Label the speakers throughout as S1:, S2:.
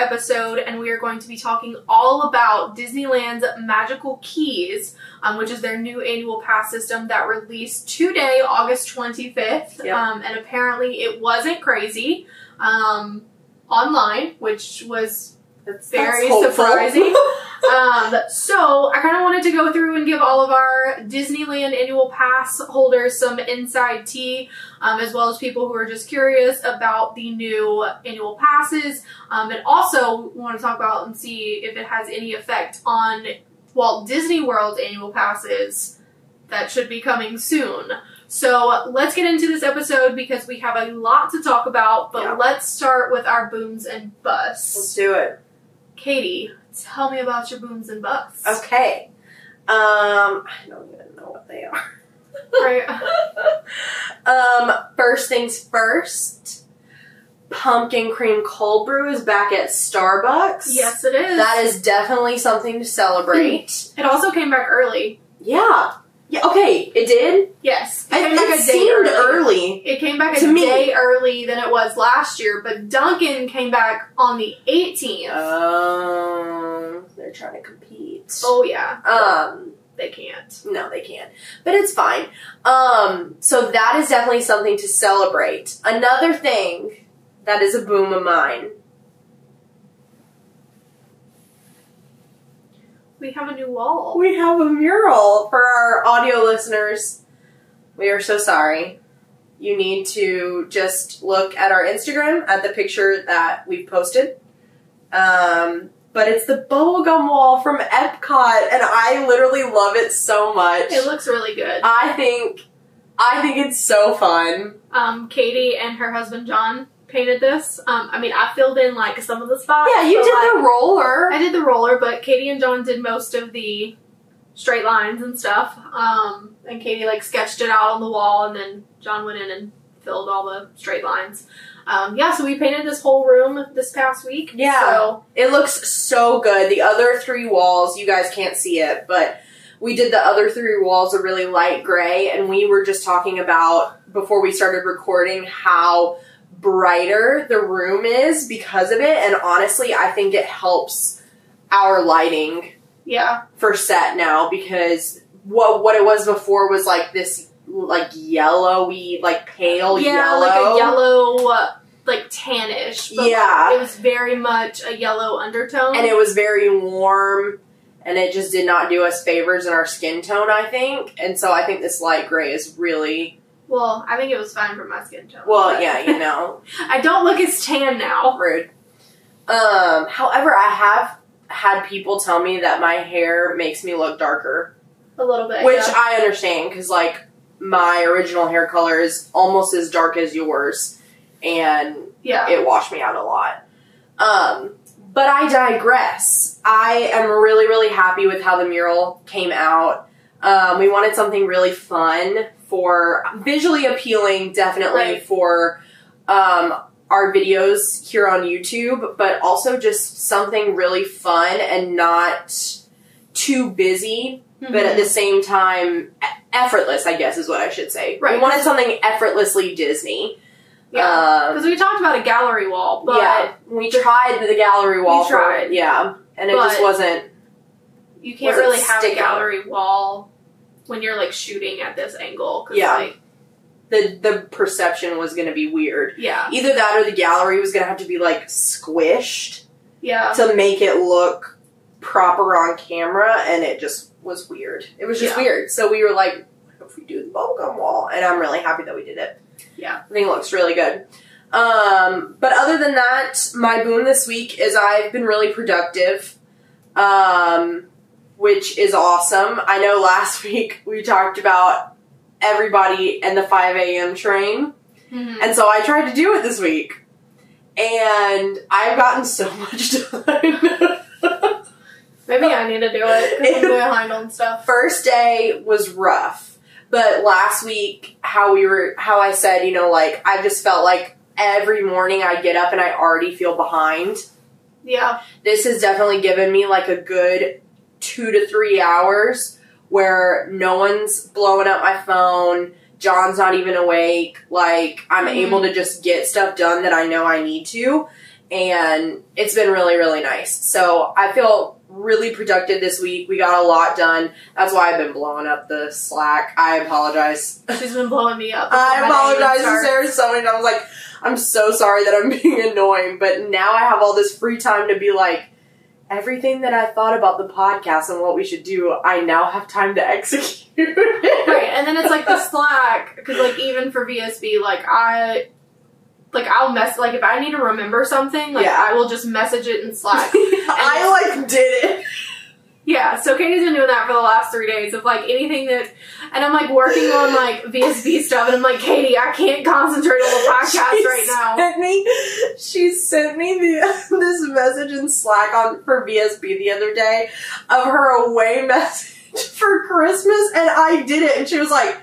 S1: episode, and we are going to be talking all about Disneyland's Magical Keys, um, which is their new annual pass system that released today, August 25th.
S2: Yep.
S1: Um, and apparently, it wasn't crazy um, online, which was
S2: That's
S1: very
S2: that's
S1: surprising. um, so I kind of wanted to go through and give all of our Disneyland annual pass holders some inside tea, um, as well as people who are just curious about the new annual passes, um, and also want to talk about and see if it has any effect on Walt Disney World's annual passes that should be coming soon. So let's get into this episode because we have a lot to talk about, but
S2: Yeah.
S1: let's start with our booms and busts.
S2: Let's do it.
S1: Katie, tell me about your booms and busts.
S2: Okay. Um, I don't even know what they are.
S1: Right.
S2: um, first things first. Pumpkin cream cold brew is back at Starbucks.
S1: Yes, it is.
S2: That is definitely something to celebrate.
S1: It also came back early.
S2: yeah. Yeah. Okay. It did.
S1: Yes. It
S2: I,
S1: came back
S2: it
S1: a day
S2: seemed
S1: early.
S2: early.
S1: It came back a
S2: To me.
S1: day early than it was last year, but Dunkin came back on the 18th.
S2: Um, they're trying to compete.
S1: oh yeah,
S2: Um,
S1: they can't.
S2: No, they can't. But it's fine. Um, so that is definitely something to celebrate. Another thing that is a boom of mine.
S1: We have a new wall.
S2: We have a mural for our audio listeners. We are so sorry. You need to just look at our Instagram at the picture that we posted. Um, but it's the bubblegum wall from Epcot, and I literally love it so much.
S1: It looks really good.
S2: I think I think it's so fun.
S1: Um, Katie and her husband John painted this. Um, I mean, I filled in like some of the spots.
S2: Yeah, you did
S1: like,
S2: the roller.
S1: I did the roller, but Katie and John did most of the straight lines and stuff. Um, and Katie like sketched it out on the wall, and then John went in and filled all the straight lines. Um, yeah, so we painted this whole room this past week.
S2: Yeah.
S1: So
S2: It looks so good. The other three walls, you guys can't see it, but we did the other three walls a really light gray, and we were just talking about before we started recording how brighter the room is because of it. And honestly, I think it helps our lighting
S1: yeah,
S2: for set now because what what it was before was like this like yellowy, like pale
S1: yeah,
S2: yellow.
S1: like a yellow, like tannish. But
S2: Yeah.
S1: it was very much a yellow undertone.
S2: and it was very warm and it just did not do us favors in our skin tone i think and so i think this light gray is really
S1: well, I think it was fine for my skin tone.
S2: well
S1: but-
S2: yeah you know
S1: I don't look as tan now.
S2: rude um however i have had people tell me that my hair makes me look darker
S1: A little bit.
S2: which
S1: yeah.
S2: i understand because like my original hair color is almost as dark as yours and
S1: yeah.
S2: it washed me out a lot. Um, but I digress. I am really, really happy with how the mural came out. Um, we wanted something really fun for visually appealing, definitely
S1: Right.
S2: for um, our videos here on YouTube, but also just something really fun and not too busy, but at the same time effortless. I guess is what I should say.
S1: Right.
S2: We wanted something effortlessly Disney.
S1: Yeah.
S2: Um,
S1: Because we talked about a gallery wall, but
S2: yeah, we tried the gallery wall.
S1: We tried.
S2: For, yeah, and it just wasn't.
S1: you can't
S2: wasn't
S1: really have a gallery wall when you're like shooting at this angle.
S2: Yeah.
S1: Like,
S2: The the perception was going to be weird.
S1: yeah.
S2: Either that or the gallery was going to have to be like squished
S1: Yeah.
S2: to make it look proper on camera, and it just was weird. It was just
S1: Yeah.
S2: weird. So we were like, if we do the bubblegum wall? And I'm really happy that we did it.
S1: Yeah.
S2: I think it looks really good. Um, but other than that, my boon this week is I've been really productive, um, which is awesome. I know last week we talked about everybody and the 5 a.m. train,
S1: Mhm.
S2: and so I tried to do it this week. And I've gotten so much done.
S1: Maybe I need to do it because I'm behind on stuff.
S2: first day was rough but last week how we were how i said you know like i just felt like every morning i get up and i already feel behind
S1: Yeah.
S2: this has definitely given me like a good two to three hours where no one's blowing up my phone John's not even awake. Like I'm
S1: Mhm.
S2: able to just get stuff done that I know I need to. And it's been really, really nice. So I feel really productive this week. We got a lot done. That's why I've been blowing up the Slack. I apologize.
S1: She's been blowing me up.
S2: I
S1: before my day even
S2: apologize to. Sarah so many times. Like, I'm so sorry that I'm being annoying, but now I have all this free time to be like, everything that I thought about the podcast and what we should do, I now have time to execute.
S1: Right, and then it's like the Slack because like even for VSB, like I. Like I'll mess like if I need to remember something, like
S2: Yeah.
S1: I will just message it in Slack.
S2: I like did it.
S1: Yeah, so Katie's been doing that for the last three days of like anything that, and I'm like working on like VSB stuff, and I'm like, Katie, I can't concentrate on the podcast
S2: She
S1: right now.
S2: Sent me, she sent me the, this message in Slack on for VSB the other day of her away message for Christmas, and I did it, and she was like,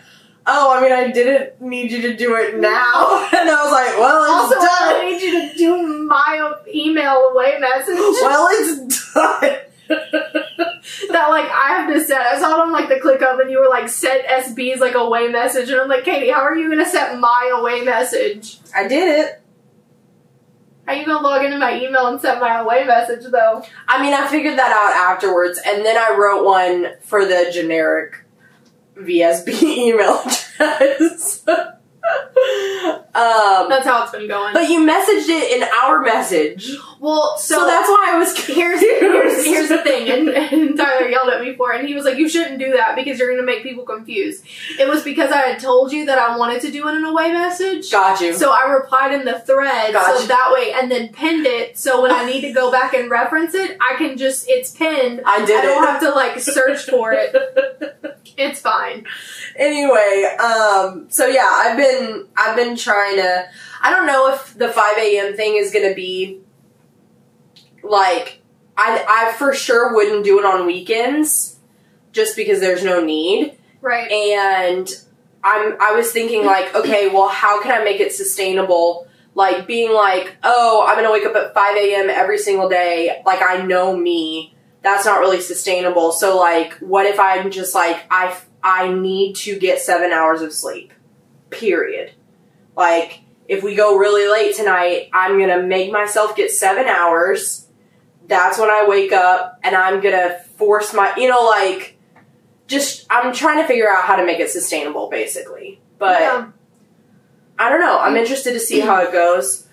S2: "Oh, I mean, I didn't need you to do it now," and I was like, "Well, it's
S1: Also, I need you to do my email away message
S2: well, it's done."
S1: that like I have to set. I saw it on like the ClickUp, and you were like set SB's like away message, and I'm like, Katie, how are you gonna set my away message?
S2: I did it.
S1: How are you gonna log into my email and set my away message though?
S2: I mean, I figured that out afterwards, and then I wrote one for the generic VSB email address. um,
S1: That's how it's been going.
S2: but you messaged it in our message,
S1: well,
S2: so, that's why I was
S1: here's
S2: confused.
S1: here's here's the thing, and, and Tyler yelled at me for it, and he was like, "You shouldn't do that because you're going to make people confused." It was because I had told you that I wanted to do it in a away message.
S2: Got you.
S1: So I replied in the thread,
S2: Gotcha.
S1: so that way, and then pinned it. So when I need to go back and reference it, I can just it's pinned.
S2: I did
S1: I don't
S2: it.
S1: have to like search for it. It's fine.
S2: anyway, um, so yeah, I've been I've been trying to. I don't know if the five a.m. thing is gonna be like I I for sure wouldn't do it on weekends, just because there's no need.
S1: Right.
S2: and I'm I was thinking like, okay, well, how can I make it sustainable? Like being like, oh, I'm gonna wake up at 5 a.m. every single day. Like I know me. That's not really sustainable. So like, what if I'm just like, I I need to get seven hours of sleep. Period. Like, if we go really late tonight, I'm gonna make myself get seven hours. That's when I wake up, and I'm gonna force my, you know, like just I'm trying to figure out how to make it sustainable, basically. But
S1: Yeah.
S2: I don't know. I'm interested to see how it goes.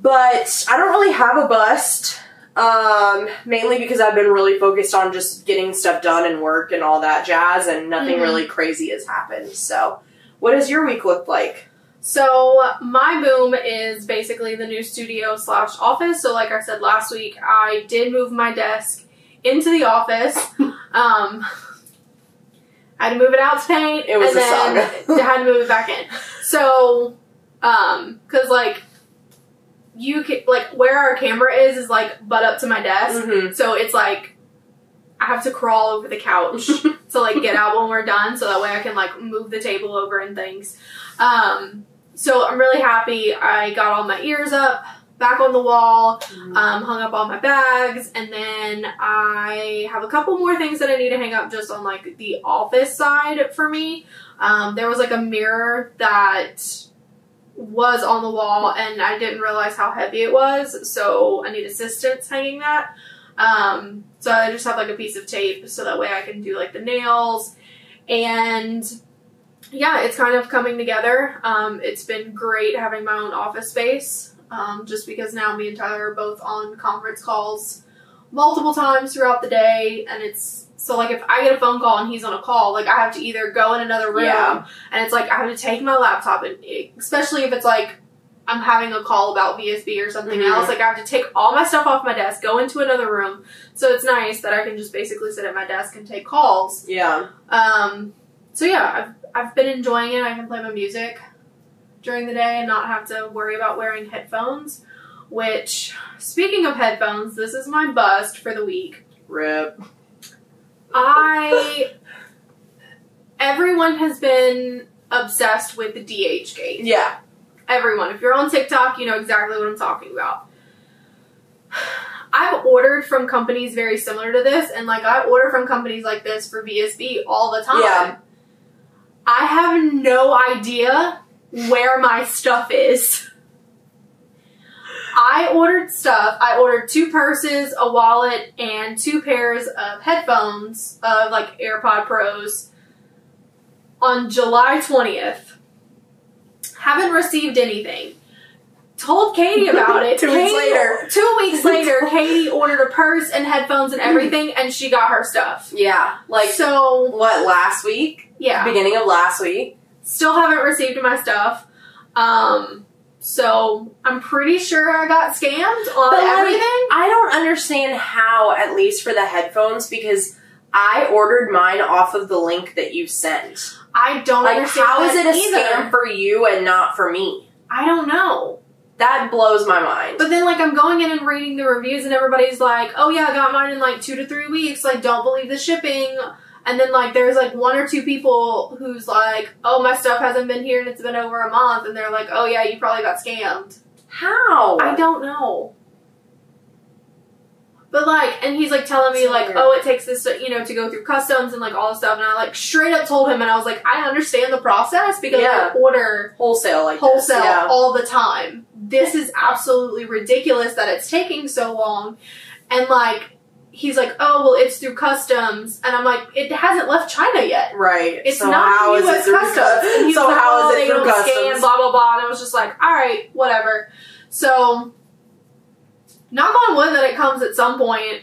S2: But I don't really have a bust. Um, mainly because I've been really focused on just getting stuff done and work and all that jazz, and nothing
S1: Mhm.
S2: really crazy has happened. So, what does your week look like?
S1: So my boom is basically the new studio slash office. So like I said last week, I did move my desk into the office. Um, I had to move it out to paint.
S2: It was
S1: and
S2: a
S1: then
S2: saga.
S1: had to move it back in. So, um, cause like you can like where our camera is is like butt up to my desk.
S2: Mm-hmm.
S1: So it's like have to crawl over the couch to like get out when we're done so that way I can like move the table over and things. Um so I'm really happy I got all my ears up back on the wall, um, hung up all my bags, and then I have a couple more things that I need to hang up just on like the office side for me. Um, there was like a mirror that was on the wall and I didn't realize how heavy it was, so I need assistance hanging that. Um, so I just have like a piece of tape so that way I can do like the nails and yeah, it's kind of coming together. Um, it's been great having my own office space. Um, just because now me and Tyler are both on conference calls multiple times throughout the day, and it's so like if I get a phone call and he's on a call, like I have to either go in another room,
S2: Yeah.
S1: and it's like I have to take my laptop, and especially if it's like I'm having a call about VSB or something
S2: Mhm.
S1: else, like I have to take all my stuff off my desk, go into another room. So it's nice that I can just basically sit at my desk and take calls.
S2: Yeah.
S1: Um, so yeah, I've, I've been enjoying it. I can play my music during the day and not have to worry about wearing headphones. Which, speaking of headphones, this is my bust for the week.
S2: Rip.
S1: I everyone has been obsessed with the DHgate.
S2: Yeah.
S1: Everyone. If you're on TikTok, you know exactly what I'm talking about. I've ordered from companies very similar to this, and like I order from companies like this for VSB all the time.
S2: Yeah.
S1: I have no idea where my stuff is. I ordered stuff. I ordered two purses, a wallet, and two pairs of headphones of like AirPod Pros on July 20th. Haven't received anything. Told Katie about it.
S2: Two weeks later.
S1: Two weeks later, Katie ordered a purse and headphones and everything, and she got her stuff.
S2: Yeah, like
S1: so,
S2: what last week?
S1: yeah.
S2: Beginning of last week.
S1: Still haven't received my stuff. Um, so I'm pretty sure I got scammed on
S2: But, like,
S1: everything.
S2: I don't understand how, at least for the headphones, because I ordered mine off of the link that you sent.
S1: I don't
S2: Like,
S1: understand.
S2: how is it a
S1: either.
S2: scam for you and not for me?
S1: I don't know.
S2: That blows my mind.
S1: But then, like, I'm going in and reading the reviews, and everybody's like, "Oh yeah, I got mine in like two to three weeks. Like, don't believe the shipping." And then, like, there's like one or two people who's like, "Oh, my stuff hasn't been here, and it's been over a month," and they're like, "Oh yeah, you probably got scammed."
S2: How?
S1: I don't know. But like, and he's like telling me
S2: So
S1: like,
S2: weird.
S1: oh, it takes this, you know, to go through customs and like all this stuff. And I like straight up told him, and I was like, I understand the process because
S2: Yeah.
S1: I order
S2: wholesale like
S1: wholesale.
S2: Yeah.
S1: all the time. This is absolutely ridiculous that it's taking so long. And like, he's like, oh, well, it's through customs, and I'm like, it hasn't left China yet.
S2: Right.
S1: It's
S2: so
S1: not
S2: how is
S1: U.S.
S2: it
S1: customs.
S2: customs?
S1: And he was
S2: So
S1: like,
S2: how
S1: oh,
S2: is it through customs?
S1: scan, blah blah blah. And I was just like, all right, whatever. So, knock on wood that it comes at some point.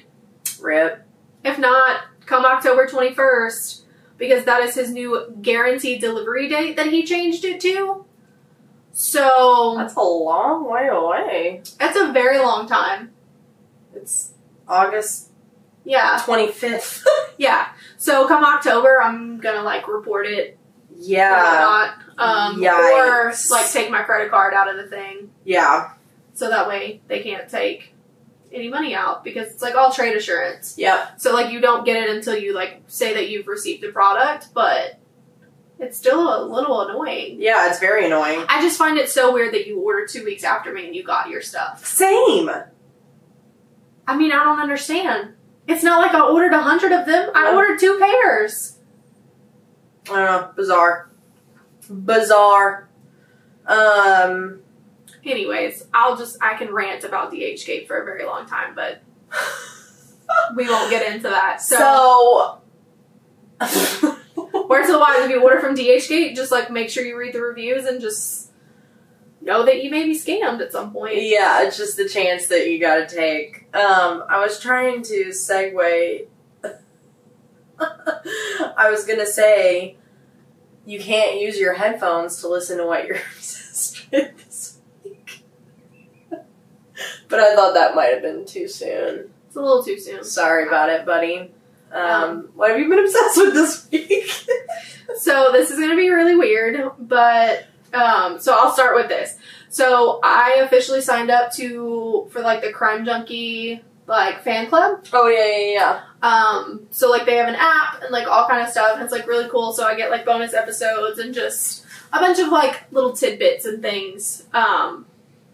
S2: Rip.
S1: If not, come October 21st, because that is his new guaranteed delivery date that he changed it to. So,
S2: That's a long way away.
S1: that's a very long time.
S2: It's August
S1: Yeah,
S2: twenty fifth.
S1: yeah. So, come October, I'm gonna like report it
S2: yeah.
S1: Um,
S2: Yikes.
S1: or like take my credit card out of the thing.
S2: Yeah.
S1: so that way they can't take any money out because it's like all trade assurance.
S2: Yep.
S1: So like you don't get it until you like say that you've received the product, but it's still a little annoying.
S2: Yeah, it's very annoying.
S1: I just find it so weird that you ordered two weeks after me and you got your stuff.
S2: Same.
S1: I mean, I don't understand. It's not like I ordered a hundred of them. I
S2: No.
S1: ordered two pairs.
S2: I don't know. Bizarre. Bizarre. Um.
S1: Anyways, I'll just I can rant about DHgate for a very long time, but we won't get into that. So,
S2: So.
S1: Of the wise, if you order from DHgate, just like make sure you read the reviews and just know that you may be scammed at some point.
S2: Yeah, it's just the chance that you gotta take. Um, I was trying to segue. I was gonna say, you can't use your headphones to listen to what your sister did this week. But I thought that might have been too soon.
S1: It's a little too soon.
S2: Sorry about it, buddy. Um,
S1: Um,
S2: what have you been obsessed with this week?
S1: So this is gonna be really weird, but um, so I'll start with this. So I officially signed up to for like the Crime Junkie like fan club.
S2: oh yeah, yeah, yeah.
S1: Um, so like they have an app and like all kind of stuff, and it's like really cool. So I get like bonus episodes and just a bunch of like little tidbits and things. Um,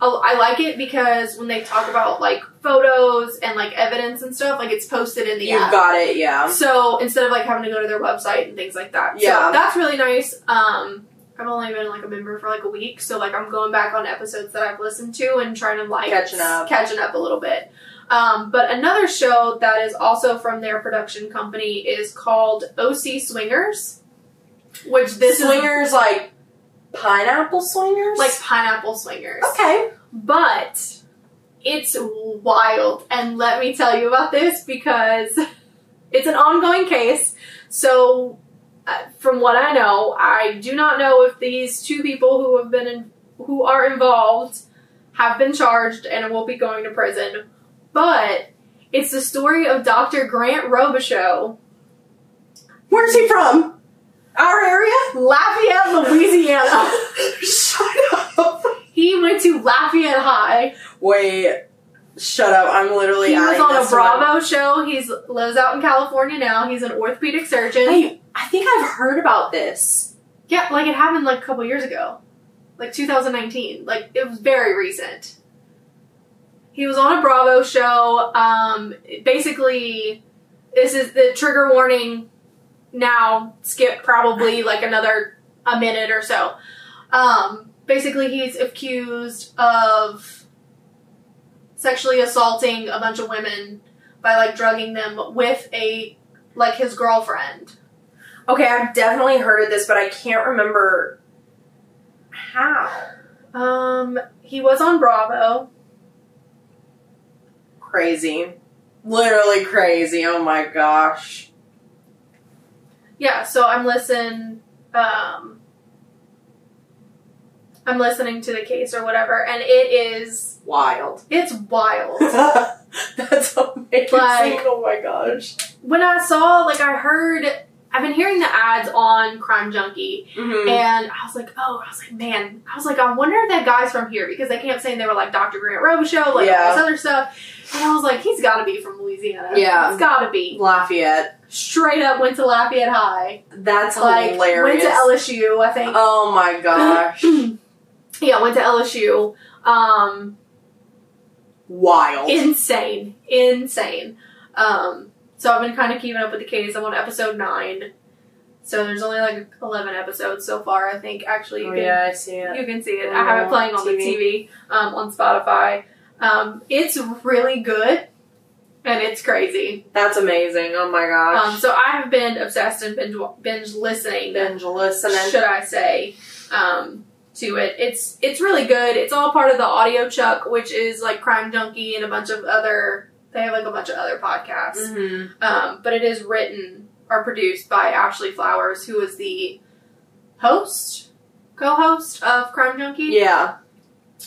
S1: I, I like it because when they talk about like photos and like evidence and stuff, like it's posted in the
S2: You've
S1: app.
S2: got it, yeah.
S1: So instead of like having to go to their website and things like that,
S2: Yeah.
S1: so that's really nice. Um, I've only been like a member for like a week, so like I'm going back on episodes that I've listened to and trying to like
S2: Catching up.
S1: catching up a little bit. Um, but another show that is also from their production company is called OC Swingers, which this is
S2: swingers like pineapple swingers.
S1: like pineapple swingers.
S2: okay,
S1: But it's wild. And let me tell you about this because it's an ongoing case. So, uh, from what I know, I do not know if these two people who have been in, who are involved have been charged and will be going to prison. But it's the story of Dr. Grant Robichaux,
S2: where's he from? Our area?
S1: Lafayette, Louisiana.
S2: Shut up.
S1: he went to Lafayette High.
S2: Wait, shut up. I'm literally
S1: He was
S2: adding
S1: on a
S2: this to my-
S1: Bravo show. He's lives out in California now. He's an orthopedic surgeon.
S2: Wait, I think I've heard about this.
S1: Yeah, like it happened like a couple years ago, like 2019. Like it was very recent. He was on a Bravo show. Um, basically, this is the trigger warning. Now skip probably like another a minute or so. Um, basically, he's accused of sexually assaulting a bunch of women by like drugging them with a like his girlfriend.
S2: Okay, I've definitely heard of this, but I can't remember how.
S1: Um, he was on Bravo.
S2: Crazy. Literally crazy. Oh my gosh.
S1: Yeah, so I'm listening. Um, I'm listening to the case or whatever, and it is
S2: Wild.
S1: it's wild.
S2: That's amazing.
S1: Like-
S2: oh my gosh.
S1: when I saw, like, I heard, I've been hearing the ads on Crime Junkie,
S2: Mhm.
S1: and I was like, oh, I was like, man, I was like, I wonder if that guy's from here because they kept saying they were like Dr. Grant Robichaux, like
S2: Yeah.
S1: all this other stuff, and I was like, he's got to be from Louisiana.
S2: Yeah.
S1: he's got to be.
S2: Lafayette.
S1: Straight up went to Lafayette High,
S2: That's
S1: like
S2: hilarious.
S1: went to LSU, I think.
S2: oh my gosh.
S1: yeah, went to LSU. Um,
S2: Wild.
S1: insane, insane. Um, so I've been kind of keeping up with the case. I'm on episode nine, so there's only like 11 episodes so far. I think actually you
S2: oh
S1: can
S2: yeah, I see it.
S1: you can see it.
S2: Oh,
S1: I have it playing on the
S2: TV.
S1: TV um, on Spotify. Um, it's really good and it's crazy.
S2: That's amazing. Oh my
S1: Um,
S2: gosh.
S1: so I have been obsessed and binge, binge listening.
S2: Binge listening.
S1: should I say, um, to it. It's it's really good. It's all part of the Audio Chuck, which is like Crime Junkie and a bunch of other. They have like a bunch of other podcasts,
S2: Mhm.
S1: um, but it is written or produced by Ashley Flowers, who is the host, co-host of Crime Junkie.
S2: Yeah.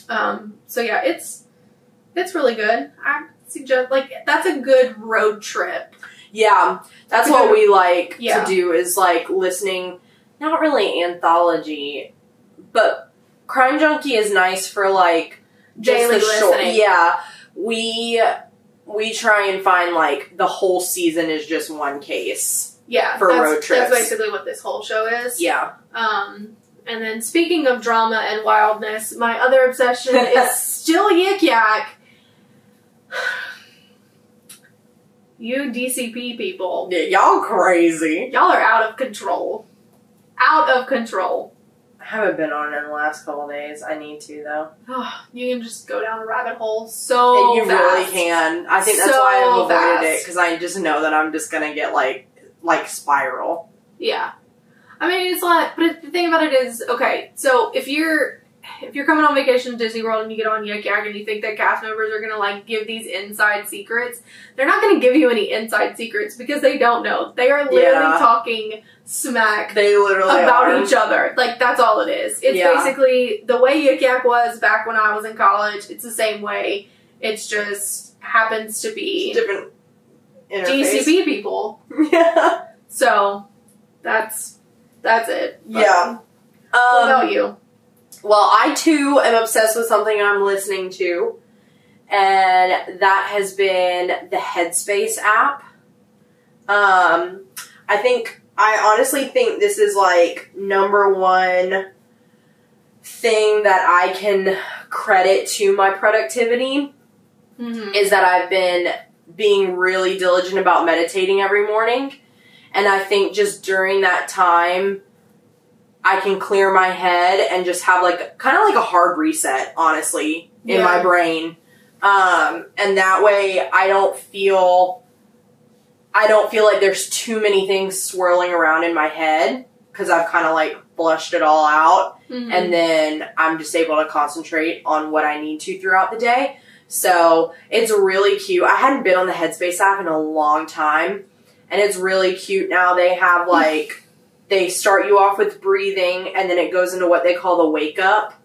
S1: Um, so yeah, it's it's really good. I suggest like that's a good road trip.
S2: Yeah. That's what we like
S1: Yeah.
S2: to do is like listening not really anthology, but Crime Junkie is nice for like just
S1: Daily
S2: the short
S1: listening.
S2: yeah. We we try and find like the whole season is just one case.
S1: Yeah,
S2: For
S1: that's,
S2: road trips.
S1: That's basically what this whole show is.
S2: Yeah.
S1: Um, and then speaking of drama and wildness, my other obsession is still Yik Yak. You DCP people,
S2: Yeah, y'all crazy.
S1: y'all are out of control. Out of control.
S2: I haven't been on it in the last couple days. I need to though.
S1: you can just go down a rabbit hole so
S2: And you
S1: fast.
S2: really can. I think that's
S1: So
S2: why I've avoided
S1: fast.
S2: it because I just know that I'm just gonna get like like spiral.
S1: Yeah. I mean, it's like, but the thing about it is, okay, so if you're if you're coming on vacation to Disney World and you get on Yik Yak and you think that cast members are gonna like give these inside secrets, they're not gonna give you any inside secrets because they don't know. They are literally
S2: Yeah.
S1: talking smack
S2: They literally
S1: about
S2: are.
S1: each other. Like that's all it is. It's
S2: Yeah.
S1: basically the way Yik Yak was back when I was in college. It's the same way. It's just happens to be
S2: different interface.
S1: DCP people.
S2: yeah.
S1: So that's that's it. But
S2: Yeah.
S1: What
S2: Um,
S1: about you?
S2: Well, I too am obsessed with something I'm listening to, and that has been the Headspace app. Um, I think I honestly think this is like number one thing that I can credit to my productivity
S1: Mm-hmm.
S2: is that I've been being really diligent about meditating every morning. And I think just during that time, I can clear my head and just have like kind of like a hard reset, honestly, in
S1: Yeah.
S2: my brain. Um, and that way I don't feel, I don't feel like there's too many things swirling around in my head because I've kind of like flushed it all out
S1: Mm-hmm.
S2: and then I'm just able to concentrate on what I need to throughout the day. So it's really cute. I hadn't been on the Headspace app in a long time, and it's really cute now. They have like, they start you off with breathing, and then it goes into what they call the wake up.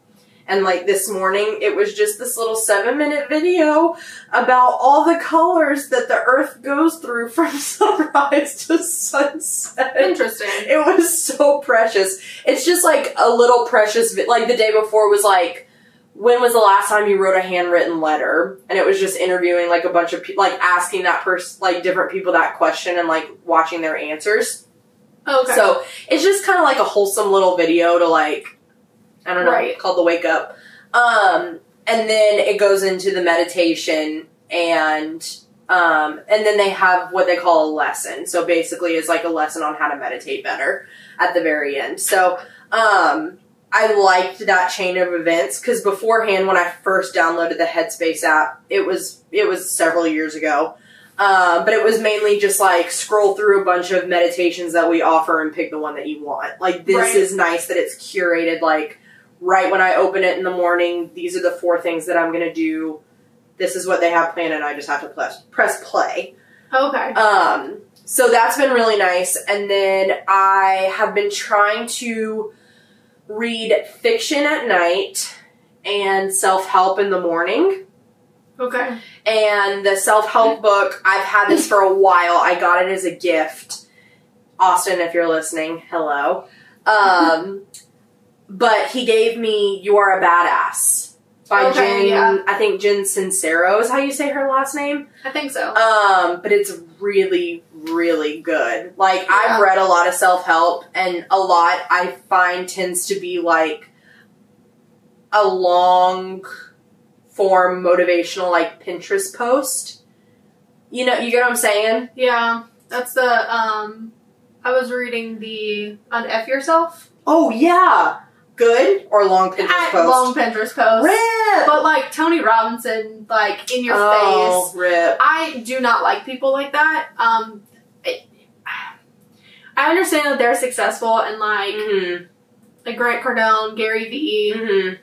S2: And like this morning, it was just this little seven minute video about all the colors that the earth goes through from sunrise to sunset.
S1: Interesting.
S2: It was so precious. It's just like a little precious. Like the day before was like, when was the last time you wrote a handwritten letter? And it was just interviewing like a bunch of people, like asking that person, like different people that question and like watching their answers.
S1: Okay.
S2: So it's just kind of like a wholesome little video to like, I don't know,
S1: Right.
S2: called the wake up. Um, and then it goes into the meditation and um, and then they have what they call a lesson. So basically, it's like a lesson on how to meditate better at the very end. So Um, I liked that chain of events because beforehand, when I first downloaded the Headspace app, it was it was several years ago. Um, but it was mainly just like scroll through a bunch of meditations that we offer and pick the one that you want. Like this
S1: Right.
S2: is nice that it's curated. Like right when I open it in the morning, these are the four things that I'm gonna do. This is what they have planned, and I just have to press press play.
S1: Okay.
S2: Um, so that's been really nice. And then I have been trying to read fiction at night and self help in the morning.
S1: Okay.
S2: And the self help book, I've had this for a while. I got it as a gift. Austin, if you're listening, hello. Um, but he gave me You Are a Badass by
S1: Okay,
S2: Jen,
S1: yeah.
S2: I think Jen Sincero is how you say her last name.
S1: I think so.
S2: Um, but it's really, really good. Like
S1: Yeah.
S2: I've read a lot of self help, and a lot I find tends to be like a long form motivational, like Pinterest post. You know, you get what I'm saying?
S1: yeah. That's the um. I was reading the on F yourself.
S2: Oh yeah, good or long Pinterest
S1: I-
S2: post.
S1: Long Pinterest post.
S2: Rip.
S1: But like Tony Robinson, like in your
S2: oh,
S1: face.
S2: rip.
S1: I do not like people like that. Um, it, I understand that they're successful and like
S2: Mm-hmm.
S1: like Grant Cardone, Gary Vee.
S2: Mm-hmm.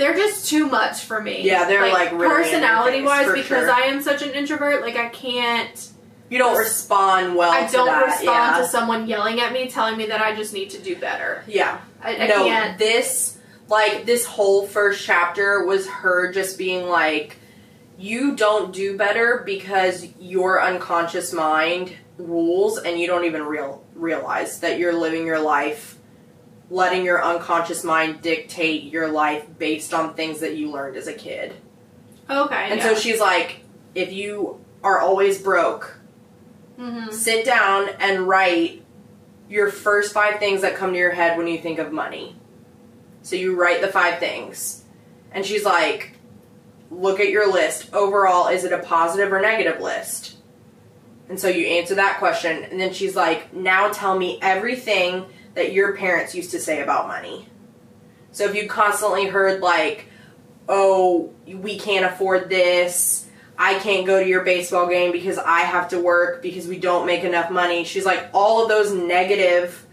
S1: They're just too much for me.
S2: Yeah, they're, like, your
S1: personality wise because
S2: sure.
S1: I am such an introvert. Like I can't.
S2: You don't respond well.
S1: I
S2: to
S1: don't
S2: that,
S1: respond
S2: yeah.
S1: to someone yelling at me, telling me that I just need to do better.
S2: Yeah.
S1: I, I
S2: no,
S1: can't.
S2: this like this whole first chapter was her just being like, you don't do better because your unconscious mind rules, and you don't even real realize that you're living your life, letting your unconscious mind dictate your life based on things that you learned as a kid.
S1: Okay.
S2: And
S1: yeah.
S2: so she's like, if you are always broke,
S1: Mhm.
S2: sit down and write your first five things that come to your head when you think of money. So you write the five things. And she's like, look at your list. Overall, is it a positive or negative list? And so you answer that question. And then she's like, now tell me everything that your parents used to say about money. So if you constantly heard, like, oh, we can't afford this, I can't go to your baseball game because I have to work because we don't make enough money. She's like, all of those negative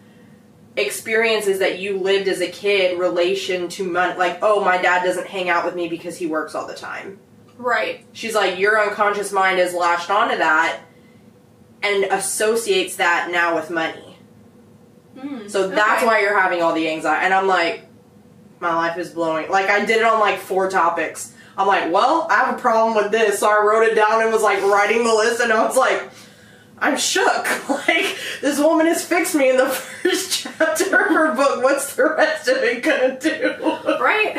S2: experiences that you lived as a kid relation to money like oh my dad doesn't hang out with me because he works all the time
S1: Right.
S2: she's like your unconscious mind is latched onto that and associates that now with money
S1: Mm,
S2: so that's
S1: okay.
S2: why you're having all the anxiety and i'm like my life is blowing like i did it on like four topics i'm like well i have a problem with this so i wrote it down and was like writing the list and i was like i'm shook like this woman has fixed me in the first chapter of her book what's the rest of it gonna do
S1: Right.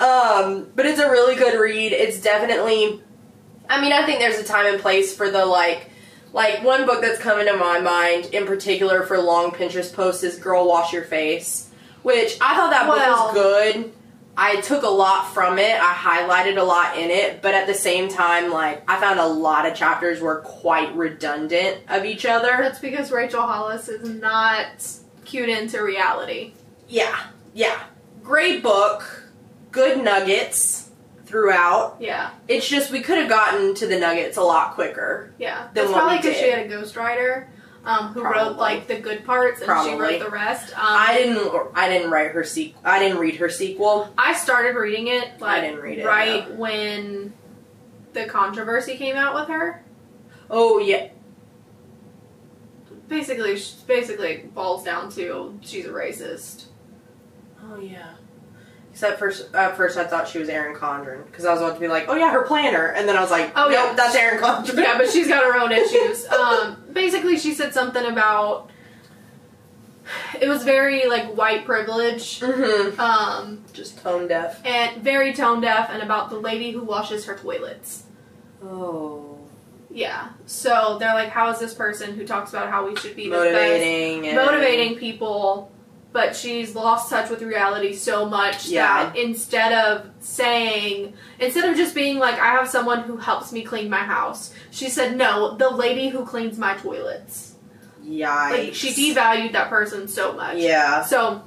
S2: um, but it's a really good read. It's definitely, I mean, I think there's a time and place for the like, like one book that's coming to my mind in particular for long Pinterest posts is "Girl Wash Your Face," which I thought that book was good. I took a lot from it. I highlighted a lot in it, but at the same time, like I found a lot of chapters were quite redundant of each other.
S1: That's because Rachel Hollis is not cued into reality.
S2: Yeah, yeah, great book, good nuggets throughout.
S1: Yeah.
S2: It's just we could have gotten to the nuggets a lot quicker.
S1: Yeah. That's probably because she had a ghostwriter um, who
S2: Probably.
S1: wrote like the good parts and she wrote the rest. Um,
S2: I didn't. I didn't write her sequ. I didn't read her sequel.
S1: I started reading it like
S2: didn't read it,
S1: right when the controversy came out with her.
S2: Oh yeah.
S1: Basically, basically it boils down to she's a racist.
S2: Oh yeah. Except first, at first I thought she was Erin Condren because I was about to be like, oh yeah, her planner, and then I was like,
S1: Oh,
S2: oh
S1: yeah.
S2: that's Erin Condren.
S1: yeah, but she's got her own issues. Um, basically, she said something about it was very like white privilege,
S2: mm-hmm.
S1: um,
S2: Just tone deaf.
S1: and very tone deaf, and about the lady who washes her toilets.
S2: Oh.
S1: Yeah. So they're like, how is this person who talks about how we should be
S2: Motivating. and-
S1: motivating people, but she's lost touch with reality so much
S2: Yeah.
S1: that instead of saying, instead of just being like, I have someone who helps me clean my house, she said, no, the lady who cleans my toilets.
S2: Yikes.
S1: Like she devalued that person so much.
S2: Yeah.
S1: So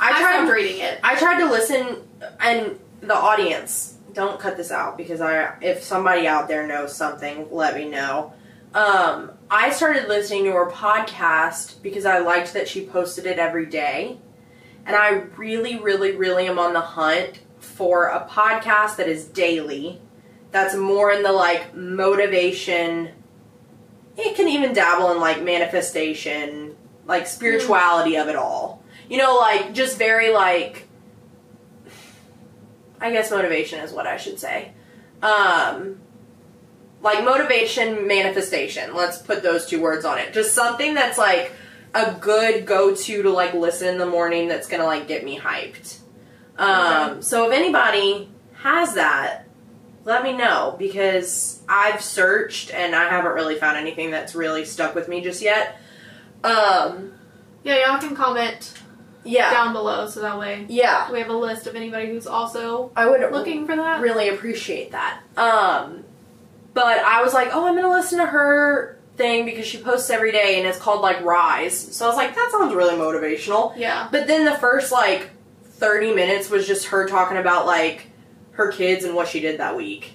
S2: I
S1: I
S2: tried
S1: reading it.
S2: I tried to listen, and the audience don't cut this out because I if somebody out there knows something, let me know. Um, I started listening to her podcast because I liked that she posted it every day, and I really, really, really am on the hunt for a podcast that is daily. That's more in the like motivation. It can even dabble in like manifestation, like spirituality of it all. You know, like just very like I guess motivation is what I should say. Um, like motivation, manifestation. Let's put those two words on it. Just something that's like a good go to to like listen in the morning that's gonna like get me hyped. Um, so if anybody has that, let me know because I've searched and I haven't really found anything that's really stuck with me just yet. Um,
S1: Yeah, y'all can comment
S2: yeah,
S1: down below so that way
S2: yeah.
S1: we have a list of anybody who's also
S2: I would
S1: looking for that.
S2: really appreciate that. Um, but I was like, oh, I'm gonna listen to her thing because she posts every day and it's called like Rise. So I was like, that sounds really motivational.
S1: Yeah.
S2: But then the first like 30 minutes was just her talking about like her kids and what she did that week.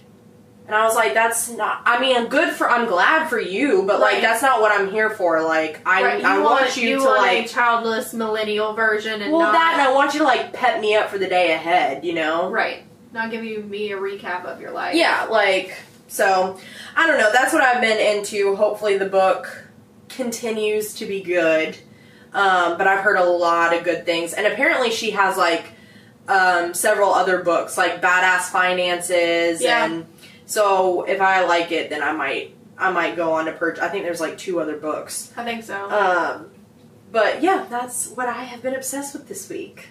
S2: And I was like, that's not. I mean, I'm good for. I'm glad for you, but like, that's not what I'm here for. Like, I
S1: Right,
S2: I want, you, to
S1: want
S2: like.
S1: a childless millennial version and
S2: well,
S1: not
S2: that and I want you to like pep me up for the day ahead. You know.
S1: right, not give you me a recap of your life.
S2: Yeah, like so I don't know, that's what I've been into. Hopefully the book continues to be good. Um, but I've heard a lot of good things. And apparently she has like um, several other books like Badass Finances
S1: Yeah.
S2: and so if I like it then I might I might go on to purchase I think there's like two other books.
S1: I think so.
S2: Um, but yeah, that's what I have been obsessed with this week.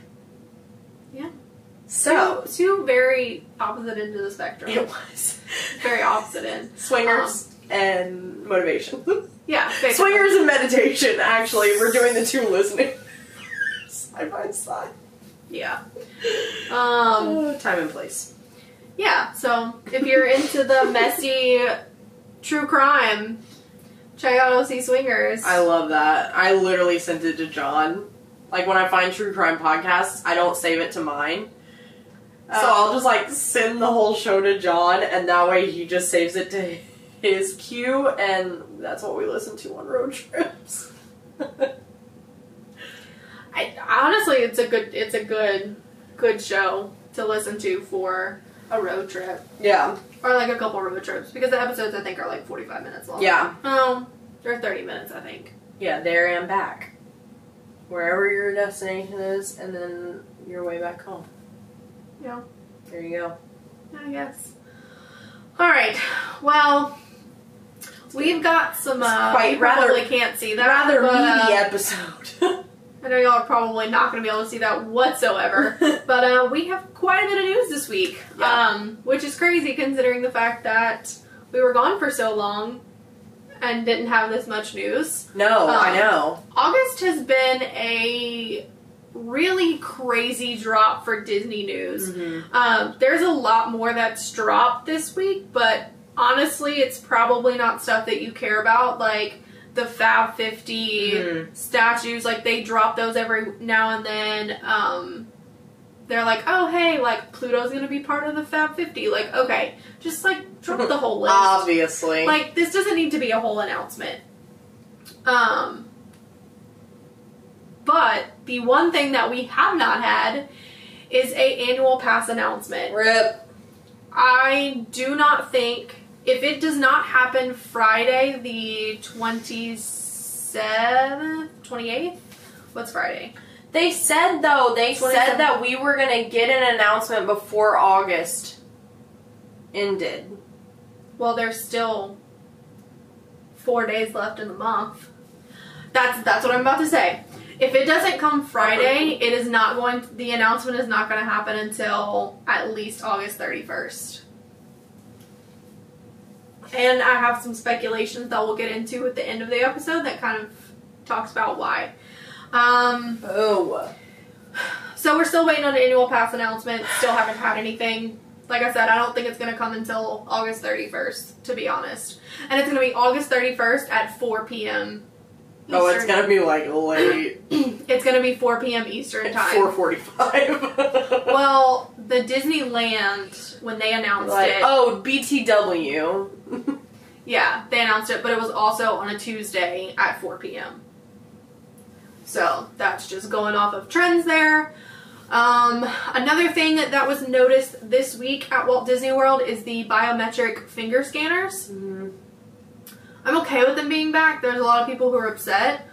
S2: So
S1: two, two very opposite ends of the spectrum.
S2: it was
S1: Very opposite ends.
S2: swingers and motivation.
S1: Yeah, basically.
S2: Swingers and meditation, actually. We're doing the two listening side by side.
S1: Yeah. Um.
S2: Oh, time and place.
S1: Yeah. So if you're into the messy true crime, check out OC Swingers.
S2: I love that. I literally sent it to John. Like when I find true crime podcasts, I don't save it to mine. So. I'll just like send the whole show to John, and that way he just saves it to his queue, and that's what we listen to on road trips.
S1: I, honestly, it's a good it's a good good show to listen to for a road trip
S2: yeah,
S1: or like a couple road trips because the episodes I think are like 45 minutes long.
S2: yeah,
S1: Oh, they're 30 minutes I think.
S2: yeah. There and back, wherever your destination is, and then your way back home.
S1: Yeah.
S2: There you go.
S1: I guess. All right. Well, we've got some. Uh,
S2: Quite
S1: you probably
S2: rather-
S1: can't see that.
S2: Rather
S1: but, uh,
S2: episode.
S1: I know y'all are probably not going to be able to see that whatsoever. but uh, we have quite a bit of news this week,
S2: Yeah.
S1: um, which is crazy considering the fact that we were gone for so long and didn't have this much news.
S2: no, I
S1: Um,
S2: know.
S1: August has been a really crazy drop for Disney news.
S2: Mm-hmm.
S1: Um, there's a lot more that's dropped this week, but honestly, it's probably not stuff that you care about. Like the Fab 50
S2: Mhm.
S1: statues, like they drop those every now and then. Um, they're like, oh hey, like Pluto's gonna be part of the Fab 50. Like, okay, just like drop the whole list.
S2: Obviously.
S1: Like this doesn't need to be a whole announcement. Um but the one thing that we have not had is a annual pass announcement.
S2: Rip.
S1: I do not think if it does not happen Friday the 27th, 28th, what's Friday?
S2: They said though, they
S1: 27.
S2: said that we were gonna get an announcement before August ended.
S1: Well, there's still 4 days left in the month. That's that's what I'm about to say. If it doesn't come Friday, it is not going to, the announcement is not going to happen until at least August 31st. And I have some speculations that we'll get into at the end of the episode that kind of talks about why. Um,
S2: Oh.
S1: so we're still waiting on an annual pass announcement. Still haven't had anything. Like I said, I don't think it's going to come until August 31st, to be honest. And it's going to be August 31st at 4 p.m.
S2: Oh, it's gonna be like late.
S1: It's gonna be 4 p.m. Eastern time.
S2: Four forty-five.
S1: Well, the Disneyland when they announced
S2: like,
S1: it,
S2: oh, BTW.
S1: yeah, they announced it, but it was also on a Tuesday at 4 p.m. So that's just going off of trends there. Um, another thing that was noticed this week at Walt Disney World is the biometric finger scanners. I'm okay with them being back. There's a lot of people who are upset.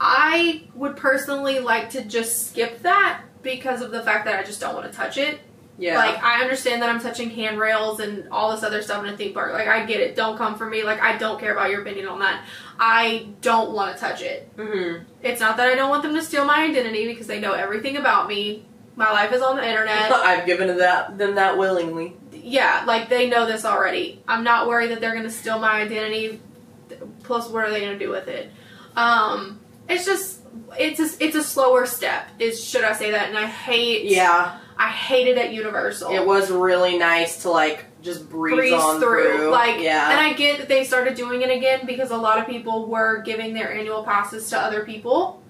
S1: I would personally like to just skip that because of the fact that I just don't want to touch it.
S2: Yeah.
S1: Like I understand that I'm touching handrails and all this other stuff in a theme park. Like I get it. Don't come for me. Like I don't care about your opinion on that. I don't want to touch it.
S2: hmm
S1: It's not that I don't want them to steal my identity because they know everything about me. My life is on the internet.
S2: I've given that them that willingly.
S1: yeah, like they know this already. I'm not worried that they're gonna steal my identity. Plus, what are they gonna do with it? Um, it's just it's a, it's a slower step. Is should I say that? And I hate
S2: Yeah,
S1: I hate it at Universal.
S2: it was really nice to like just breeze,
S1: breeze
S2: on
S1: through.
S2: through.
S1: Like,
S2: yeah,
S1: and I get that they started doing it again because a lot of people were giving their annual passes to other people.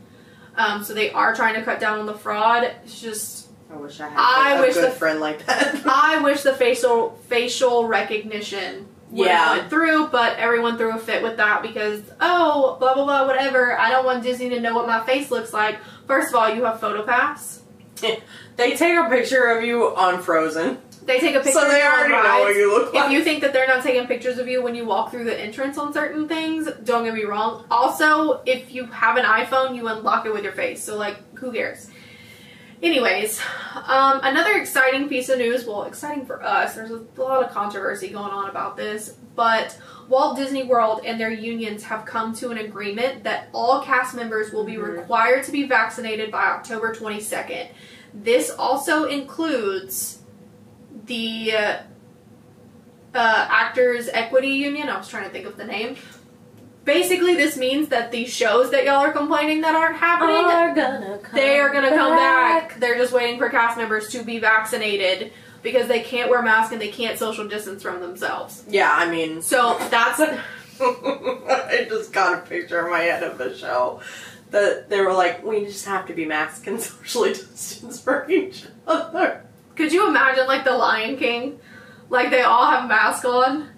S1: Um, so they are trying to cut down on the fraud. It's just
S2: I wish I had
S1: I
S2: a
S1: wish
S2: good
S1: the-
S2: friend like that.
S1: I wish the facial facial recognition
S2: Yeah.
S1: went through, but everyone threw a fit with that because oh blah blah blah whatever. I don't want Disney to know what my face looks like. First of all, you have PhotoPass.
S2: they take a picture of you on Frozen,
S1: They take a picture.
S2: so
S1: of
S2: they already know what you look like.
S1: If you think that they're not taking pictures of you when you walk through the entrance on certain things, don't get me wrong. Also, if you have an iPhone, you unlock it with your face. So, like, who cares? Anyways, um, another exciting piece of news. Well, exciting for us. There's a lot of controversy going on about this, but Walt Disney World and their unions have come to an agreement that all cast members will be
S2: Mhm.
S1: required to be vaccinated by October 22nd. This also includes the uh, uh, Actors Equity Union. I was trying to think of the name. Basically, this means that these shows that y'all are complaining that aren't happening,
S2: are gonna come
S1: they are gonna come back. They're just waiting for cast members to be vaccinated because they can't wear masks and they can't social distance from themselves.
S2: Yeah, I mean,
S1: So that's
S2: I just got a picture in my head of the show that they were like, we just have to be masked and socially distance from each other.
S1: Could you imagine like the Lion King? Like they all have masks on.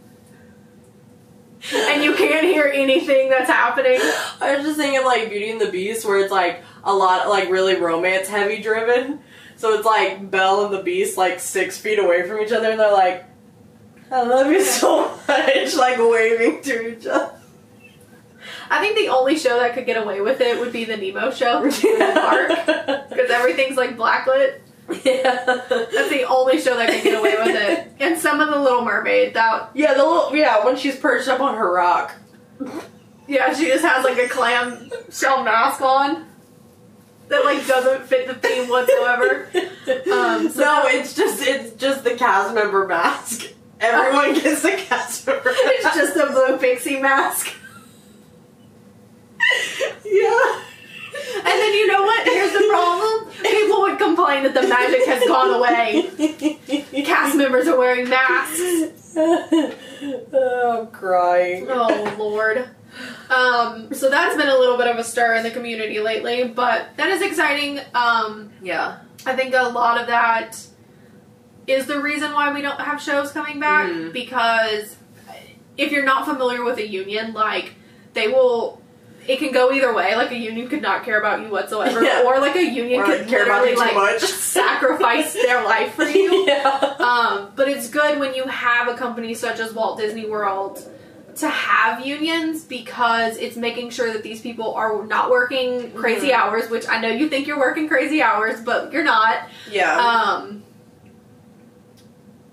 S1: And you can't hear anything that's happening.
S2: I was just thinking like Beauty and the Beast, where it's like a lot like really romance heavy driven. So it's like Belle and the Beast like six feet away from each other, and they're like, "I love you so much," like waving to each other.
S1: I think the only show that could get away with it would be the Nemo show in the park. Because everything's like blacklit.
S2: yeah.
S1: That's the only show that could get away with it. And some of the Little Mermaid, that
S2: Yeah, the little yeah when she's perched up on her rock.
S1: yeah, she just has like a clam shell mask on that like doesn't fit the theme whatsoever. Um, so
S2: no, it's just it's just the cast member mask. Everyone gets the cast member. Mask.
S1: It's just a blue pixie mask.
S2: yeah.
S1: And then you know what? Here's the problem. People would complain that the magic has gone away. Cast members are wearing masks.
S2: oh, I'm crying.
S1: Oh lord. Um, so that's been a little bit of a stir in the community lately, but that is exciting. Um,
S2: Yeah.
S1: I think a lot of that is the reason why we don't have shows coming back
S2: Mhm.
S1: because if you're not familiar with a union, like they will it can go either way. Like a union could not care about you whatsoever,
S2: Yeah.
S1: or like a union
S2: Or,
S1: could
S2: care about you too
S1: like
S2: much.
S1: sacrifice their life for you.
S2: yeah.
S1: Um, but it's good when you have a company such as Walt Disney World to have unions because it's making sure that these people are not working crazy
S2: Mhm.
S1: hours, which I know you think you're working crazy hours, but you're not.
S2: Yeah.
S1: Um,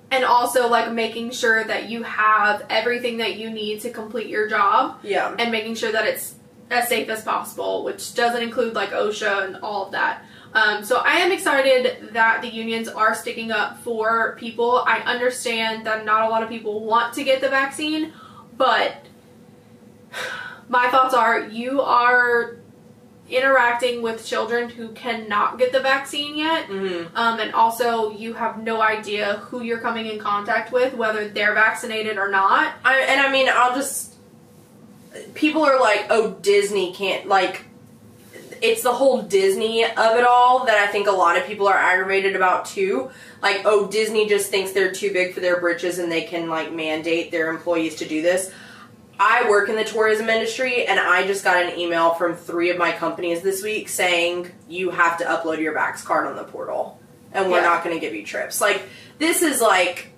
S1: and also like making sure that you have everything that you need to complete your job
S2: yeah.
S1: and making sure that it's as safe as possible, which doesn't include like OSHA and all of that. Um, so I am excited that the unions are sticking up for people. I understand that not a lot of people want to get the vaccine, but my thoughts are you are interacting with children who cannot get the vaccine yet.
S2: Mm-hmm.
S1: Um, and also, you have no idea who you're coming in contact with, whether they're vaccinated or not.
S2: I, and I mean, I'll just people are like, oh, Disney can't like. It's the whole Disney of it all that I think a lot of people are aggravated about too. Like, oh, Disney just thinks they're too big for their britches and they can like mandate their employees to do this. I work in the tourism industry and I just got an email from three of my companies this week saying you have to upload your Vax card on the portal and we're
S1: Yeah.
S2: not going to give you trips. Like, this is like,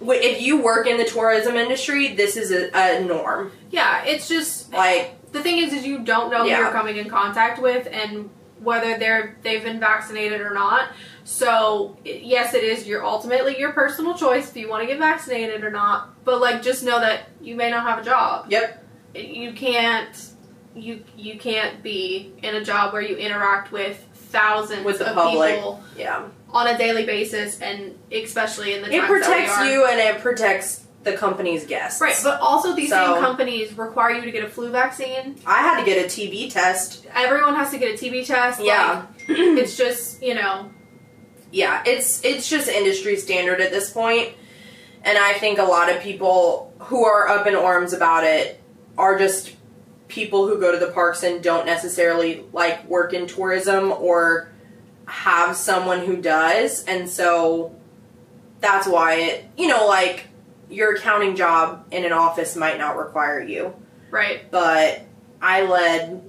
S2: if you work in the tourism industry, this is a, a norm.
S1: Yeah, it's just
S2: Like,
S1: the thing is, is you don't know
S2: Yeah.
S1: who you're coming in contact with and whether they're they've been vaccinated or not. So yes, it is your ultimately your personal choice if you want to get vaccinated or not. But like, just know that you may not have a job.
S2: yep,
S1: You can't you you can't be in a job where you interact with thousands
S2: With the
S1: of
S2: public.
S1: people
S2: yeah.
S1: On a daily basis, and especially in the
S2: It
S1: times that we
S2: protects you and it protects the company's guests.
S1: Right, but also these
S2: So-
S1: same companies require you to get a flu vaccine.
S2: I had to get a TB test.
S1: Everyone has to get a TB test.
S2: Yeah.
S1: like, it's just you know,
S2: yeah, it's it's just industry standard at this. And I think a lot of people who are up in arms about it are just people who go to the parks and don't necessarily like work in tourism or have someone who does. And so that's why it, you know, like your accounting job in an office might not require you.
S1: right?
S2: But I led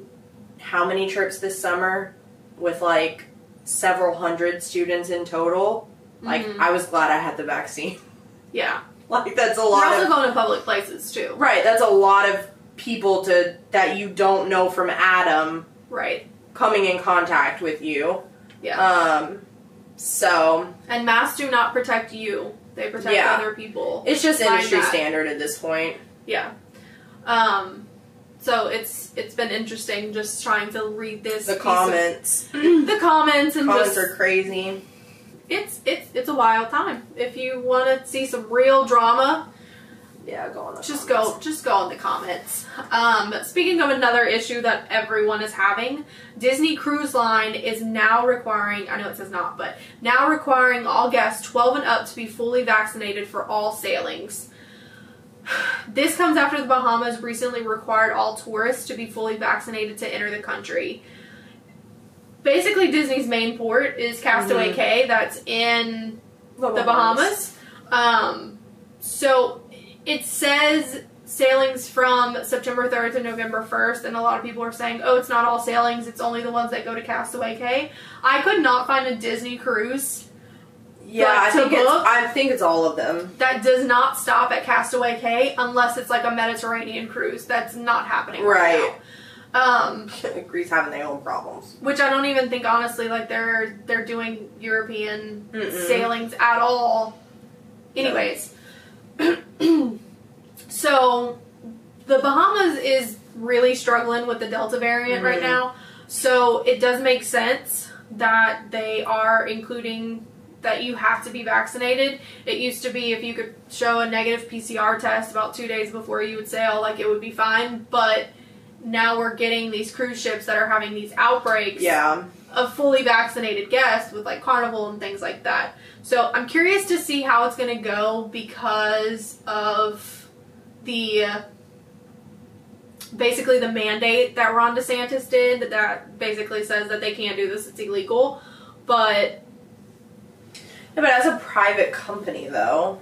S2: how many trips this summer with like several hundred students in total. Like
S1: Mhm.
S2: I was glad I had the vaccine.
S1: Yeah,
S2: like that's a lot
S1: also
S2: of
S1: going to public places too.
S2: right. That's a lot of people to that you don't know from Adam
S1: Right.
S2: coming in contact with you.
S1: Yeah.
S2: Um, so
S1: and masks do not protect you; they protect
S2: Yeah.
S1: other people.
S2: it's just industry
S1: that.
S2: standard at this point.
S1: Yeah. Um. So it's it's been interesting just trying to read this
S2: The
S1: piece of-
S2: comments,
S1: the comments, and
S2: comments
S1: just
S2: are crazy.
S1: it's it's it's a wild time. If you want to see some real drama,
S2: Yeah, go on. The
S1: just
S2: comments.
S1: go just go in the comments um, speaking of another issue that everyone is having disney cruise line is now requiring i know it says not but now requiring all guests 12 and up to be fully vaccinated for all sailings this comes after the bahamas recently required all tourists to be fully vaccinated to enter the country basically disney's main port is castaway
S2: Mhm.
S1: cay that's in the Bahamas. Um, so it says sailings from September 3rd to November 1st, and a lot of people are saying, oh, it's not all sailings, it's only the ones that go to Castaway Cay. I could not find a Disney cruise
S2: Yeah,
S1: Like,
S2: I think it's? I think it's all of them.
S1: that does not stop at Castaway Cay unless it's like a Mediterranean cruise. That's not happening right,
S2: Right.
S1: now. Um,
S2: Greece having their own problems.
S1: which I don't even think honestly like they're they're doing European
S2: Mm-mm.
S1: sailings at all. Anyways, so the Bahamas is really struggling with the Delta variant right
S2: Mhm.
S1: now. So it does make sense that they are including that you have to be vaccinated. It used to be if you could show a negative PCR test about two days before you would sail, like it would be fine. But now we're getting these cruise ships that are having these outbreaks
S2: Yeah.
S1: Of fully vaccinated guest with like carnival and things like that. So I'm curious to see how it's going to go because of the basically the mandate that Ron DeSantis did that basically says that they can't do this, it's illegal. But
S2: Yeah, but as a private company, though,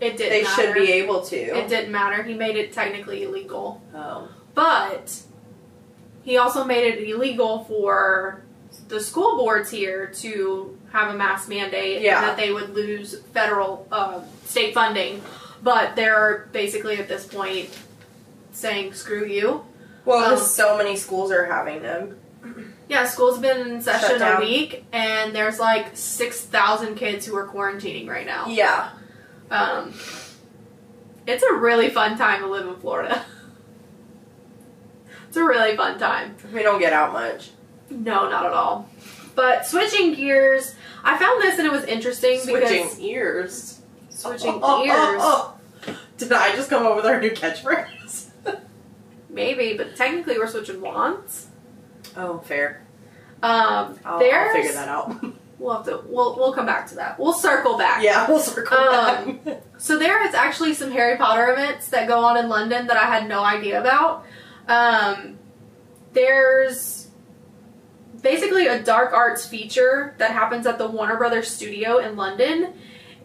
S1: it didn't
S2: they
S1: matter.
S2: should be able to.
S1: It didn't matter. He made it technically illegal.
S2: Oh.
S1: But he also made it illegal for the school boards here to have a mask mandate
S2: Yeah.
S1: and that they would lose federal uh, state funding. But they're basically at this point saying screw you.
S2: Well,
S1: Um,
S2: so many schools are having them.
S1: Yeah, school's been in session a week and there's like 6,000 kids who are quarantining right now.
S2: Yeah.
S1: Um, it's a really fun time to live in Florida. it's a really fun time.
S2: We don't get out much.
S1: No, not at all. But switching gears, I found this and it was interesting
S2: Switching
S1: because
S2: ears.
S1: Switching
S2: Oh,
S1: ears.
S2: oh, oh. Did I just come up with our new catchphrase?
S1: maybe, but technically we're switching wands.
S2: oh, fair.
S1: Um,
S2: I'll, I'll figure that out.
S1: we'll have to we'll we'll come back to that. We'll circle back.
S2: Yeah, we'll circle
S1: Um,
S2: back.
S1: So there is actually some Harry Potter events that go on in London that I had no idea about. Um, there's basically a dark arts feature that happens at the Warner Brothers studio in London.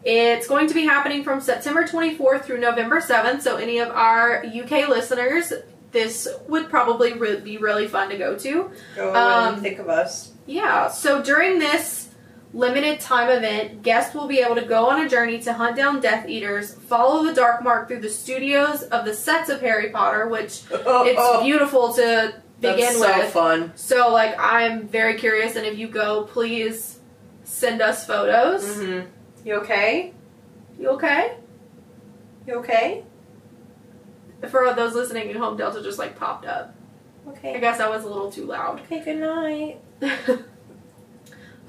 S1: It's going to be happening from September 24th through November 7th. So any of our UK listeners, this would probably re- be really fun to go to.
S2: Go
S1: um,
S2: and think of us.
S1: Yeah, so during this limited time event, guests will be able to go on a journey to hunt down Death Eaters, follow the Dark Mark through the studios of the sets of Harry Potter, which it's beautiful to begin
S2: That's so
S1: with.
S2: fun.
S1: So, like, I'm very curious, and if you go, please send us photos.
S2: hmm You okay?
S1: You okay?
S2: You okay?
S1: For those listening at home, Delta just like popped up.
S2: Okay.
S1: I guess I was a little too loud.
S2: Okay. Good night.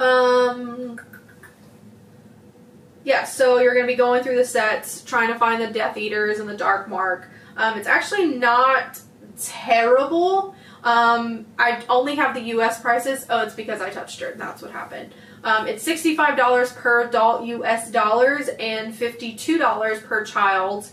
S1: um. Yeah, so you're going to be going through the sets, trying to find the Death Eaters and the Dark Mark. Um, it's actually not terrible. Um, I only have the U.S. prices. Oh, it's because I touched her. That's what happened. Um, it's sixty-five dollars per adult U.S. dollars and fifty-two dollars per child.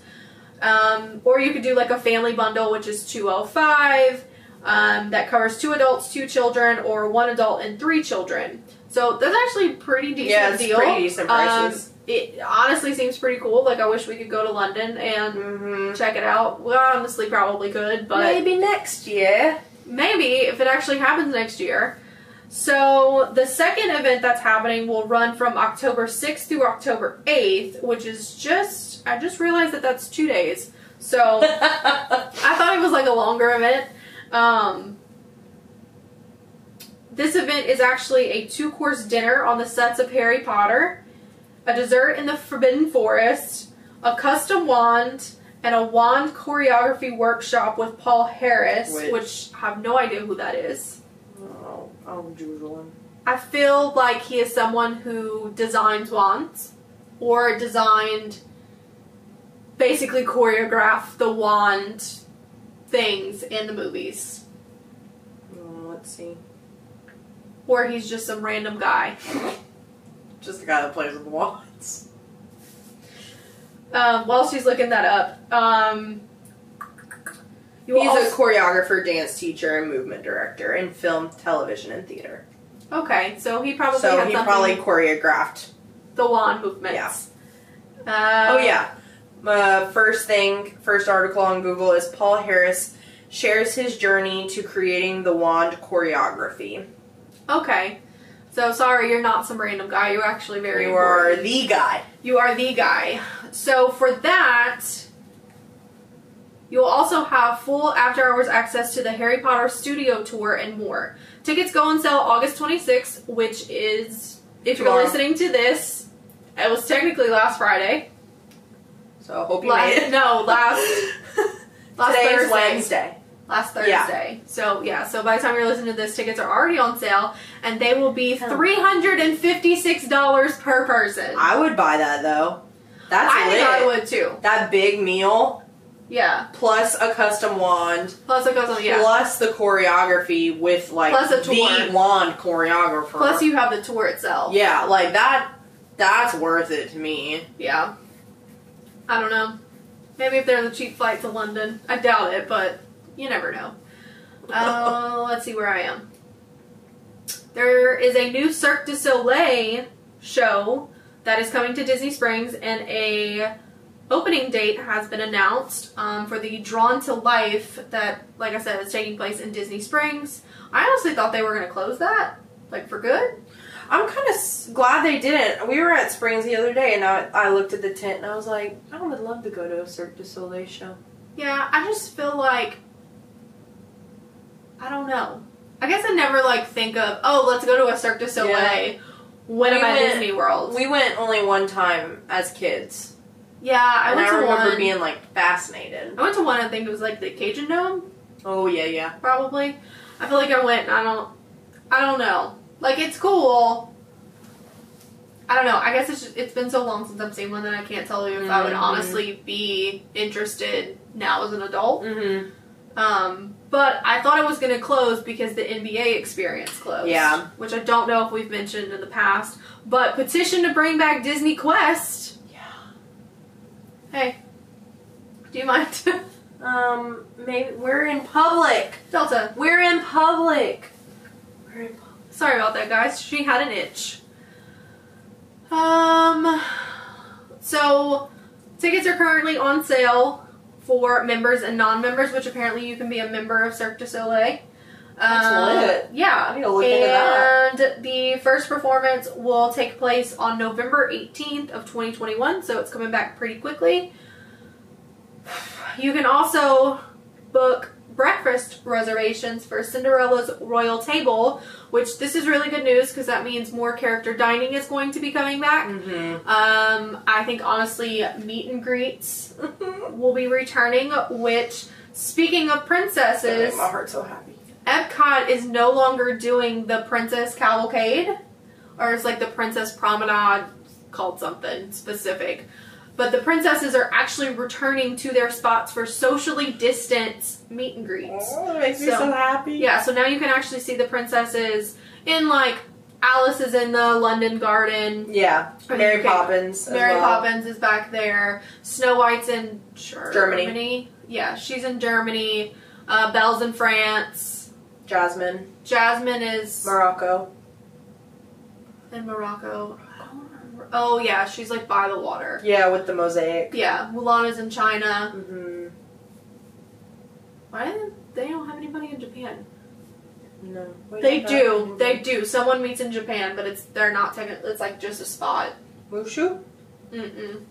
S1: Um, or you could do like a family bundle, which is two hundred five. Um, that covers two adults, two children, or one adult and three children. So that's actually a pretty decent
S2: Yeah, it's
S1: deal.
S2: pretty decent prices.
S1: Um, it honestly seems pretty cool. Like I wish we could go to London and
S2: Mm-hmm.
S1: check it out. Well, honestly, probably could, but
S2: Maybe next year.
S1: maybe if it actually happens next year. So the second event that's happening will run from October 6th through October 8th, which is just I just realized that that's two days. So I thought it was like a longer event. Um, this event is actually a two course dinner on the sets of Harry Potter, a dessert in the Forbidden Forest, a custom wand, and a wand choreography workshop with Paul Harris,
S2: Which-
S1: which I have no idea who that is.
S2: oh, Jujulan.
S1: I feel like he is someone who designs wands or designed basically choreographed the wand things in the movies.
S2: Oh, let's see.
S1: Or he's just some random guy.
S2: Just the guy that plays with the wands.
S1: Um, while she's looking that up, um, you
S2: He's
S1: also-
S2: a choreographer, dance teacher, and movement director in film, television, and theater.
S1: okay. So he probably
S2: so
S1: had
S2: he
S1: something
S2: probably choreographed.
S1: the wand movements. Uh,
S2: oh yeah. Uh, first thing, first article on Google is Paul Harris shares his journey to creating the wand choreography.
S1: Okay. So sorry, you're not some random guy. You're actually very.
S2: You are
S1: important.
S2: the guy.
S1: You are the guy. So for that, you'll also have full after hours access to the Harry Potter studio tour and more. Tickets go on sale August 26th, which is, if you're listening to this, it was technically last Friday.
S2: So I hope you
S1: Last,
S2: made it.
S1: no, last last
S2: Today's
S1: Thursday.
S2: Wednesday.
S1: Last
S2: Yeah.
S1: Thursday. So yeah, so by the time you're listening to this, tickets are already on sale, and they will be
S2: Oh.
S1: three hundred and fifty-six dollars per person.
S2: I would buy that though. That's
S1: I
S2: lit.
S1: think I would too.
S2: That big meal
S1: Yeah.
S2: plus a custom wand
S1: Plus goes on. Yeah.
S2: plus the choreography with like
S1: Plus a
S2: the wand choreographer.
S1: Plus you have the tour itself.
S2: Yeah, like that that's worth it to me.
S1: Yeah. I don't know. Maybe if there's a cheap flight to London. I doubt it, but you never know. Uh, let's see where I am. There is a new Cirque du Soleil show that is coming to Disney Springs, and a opening date has been announced um, for the Drawn to Life that, like I said, is taking place in Disney Springs. I honestly thought they were going to close that, like for good.
S2: I'm kind of s- glad they didn't. We were at Springs the other day, and I, I looked at the tent, and I was like, I would love to go to a Cirque du Soleil show.
S1: Yeah, I just feel like I don't know. I guess I never like think of oh let's go to a Cirque du Soleil
S2: Yeah.
S1: when
S2: We
S1: I'm at Disney World.
S2: We went only one time as kids,
S1: yeah, I
S2: and
S1: went
S2: I
S1: to
S2: remember
S1: one.
S2: being like fascinated.
S1: I went to one. I think it was like the Cajundome,
S2: Oh yeah, yeah.
S1: probably. I feel like I went. and I don't. I don't know. Like it's cool. I don't know. I guess it's just, it's been so long since I've seen one that I can't tell you if I would
S2: Mhm.
S1: honestly be interested now as an adult.
S2: Mm-hmm.
S1: Um, But I thought it was going to close because the NBA experience closed.
S2: Yeah.
S1: Which I don't know if we've mentioned in the past. But petition to bring back DisneyQuest.
S2: Yeah.
S1: Hey, do you mind?
S2: Um, maybe we're in public.
S1: Delta.
S2: We're in public. We're in public.
S1: Sorry about that, guys. She had an itch. Um, so tickets are currently on sale for members and non-members, which apparently you can be a member of Cirque du Soleil.
S2: That's
S1: Um. Yeah.
S2: I need to look into that.
S1: And the first performance will take place on November 18th of 2021, so it's coming back pretty quickly. You can also book breakfast reservations for Cinderella's Royal Table, which this is really good news because that means more character dining is going to be coming back.
S2: Mm-hmm.
S1: Um, I think honestly, meet and greets will be returning. Which, speaking of princesses,
S2: my heart's so happy.
S1: Epcot is no longer doing the Princess Cavalcade, or it's like the Princess Promenade, called something specific. But the princesses are actually returning to their spots for socially distanced meet and greets.
S2: Oh, it makes me
S1: So-
S2: so happy.
S1: Yeah, so now you can actually see the princesses in like Alice is in the London Garden.
S2: Yeah. Mary. Poppins.
S1: Mary
S2: well.
S1: Poppins is back there. Snow White's in Ger-
S2: Germany.
S1: Yeah, she's in Germany. Uh, Belle's in France.
S2: Jasmine.
S1: Jasmine is
S2: Morocco.
S1: in Morocco. I don't remember. Oh yeah, she's like by the water.
S2: Yeah, with the mosaic.
S1: Yeah, Mulan is in China.
S2: Mm-hmm.
S1: Why they don't have anybody in Japan?
S2: No.
S1: They do. They do. Someone meets in Japan, but it's they're not technically. It's like just a spot.
S2: Mushu?
S1: Mm-mm.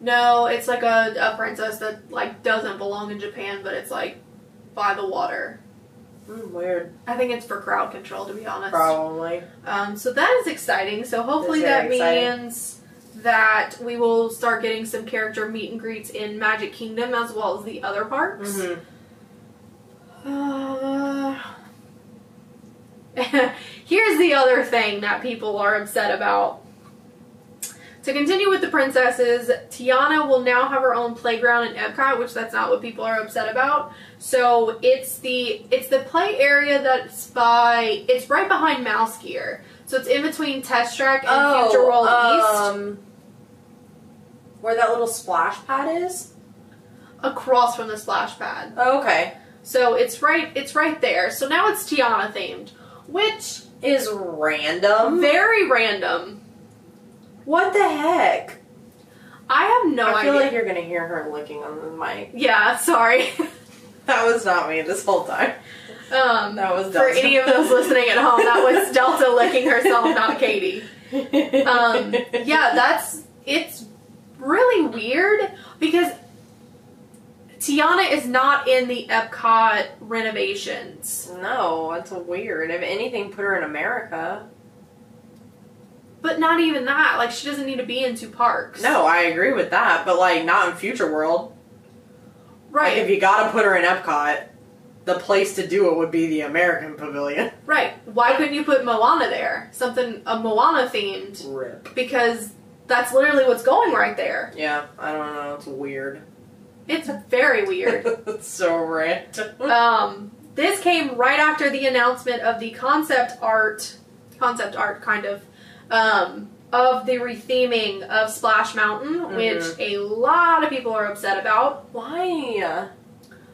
S1: No, it's like a, a princess that like doesn't belong in Japan, but it's like by the water.
S2: Mm, weird.
S1: I think it's for crowd control, to be honest.
S2: Probably.
S1: Um, so that is exciting. So hopefully that
S2: exciting.
S1: means that we will start getting some character meet and greets in Magic Kingdom as well as the other parks.
S2: Mm-hmm.
S1: Uh, here's the other thing that people are upset about. To continue with the princesses, Tiana will now have her own playground in Epcot, which that's not what people are upset about. So it's the it's the play area that's by it's right behind Mouse Gear. So it's in between Test Track and Future World East,
S2: um, Where that little splash pad is?
S1: across from the splash pad.
S2: Oh, okay.
S1: So it's right it's right there. So now it's Tiana themed, which
S2: Is random.
S1: very random.
S2: What the heck?
S1: I have no idea.
S2: I feel
S1: idea.
S2: like you're gonna hear her licking on the mic.
S1: yeah, sorry.
S2: That was not me this whole time.
S1: um,
S2: That was Delta.
S1: for any of those listening at home, that was Delta licking herself, not Katie. Um, yeah, that's it's really weird because Tiana is not in the Epcot renovations,
S2: No, that's weird. If anything, put her in America.
S1: But not even that. Like she doesn't need to be in two parks.
S2: No, I agree with that, but like not in Future World.
S1: right,
S2: Like if you gotta put her in Epcot, the place to do it would be the American Pavilion.
S1: right. Why couldn't you put Moana there? Something a Moana themed
S2: Rip.
S1: because that's literally what's going right there.
S2: Yeah, I don't know. It's weird.
S1: It's very weird.
S2: it's so random.
S1: um, this came right after the announcement of the concept art, concept art kind of, um, of the retheming of Splash Mountain, which a lot of people are upset about
S2: Why?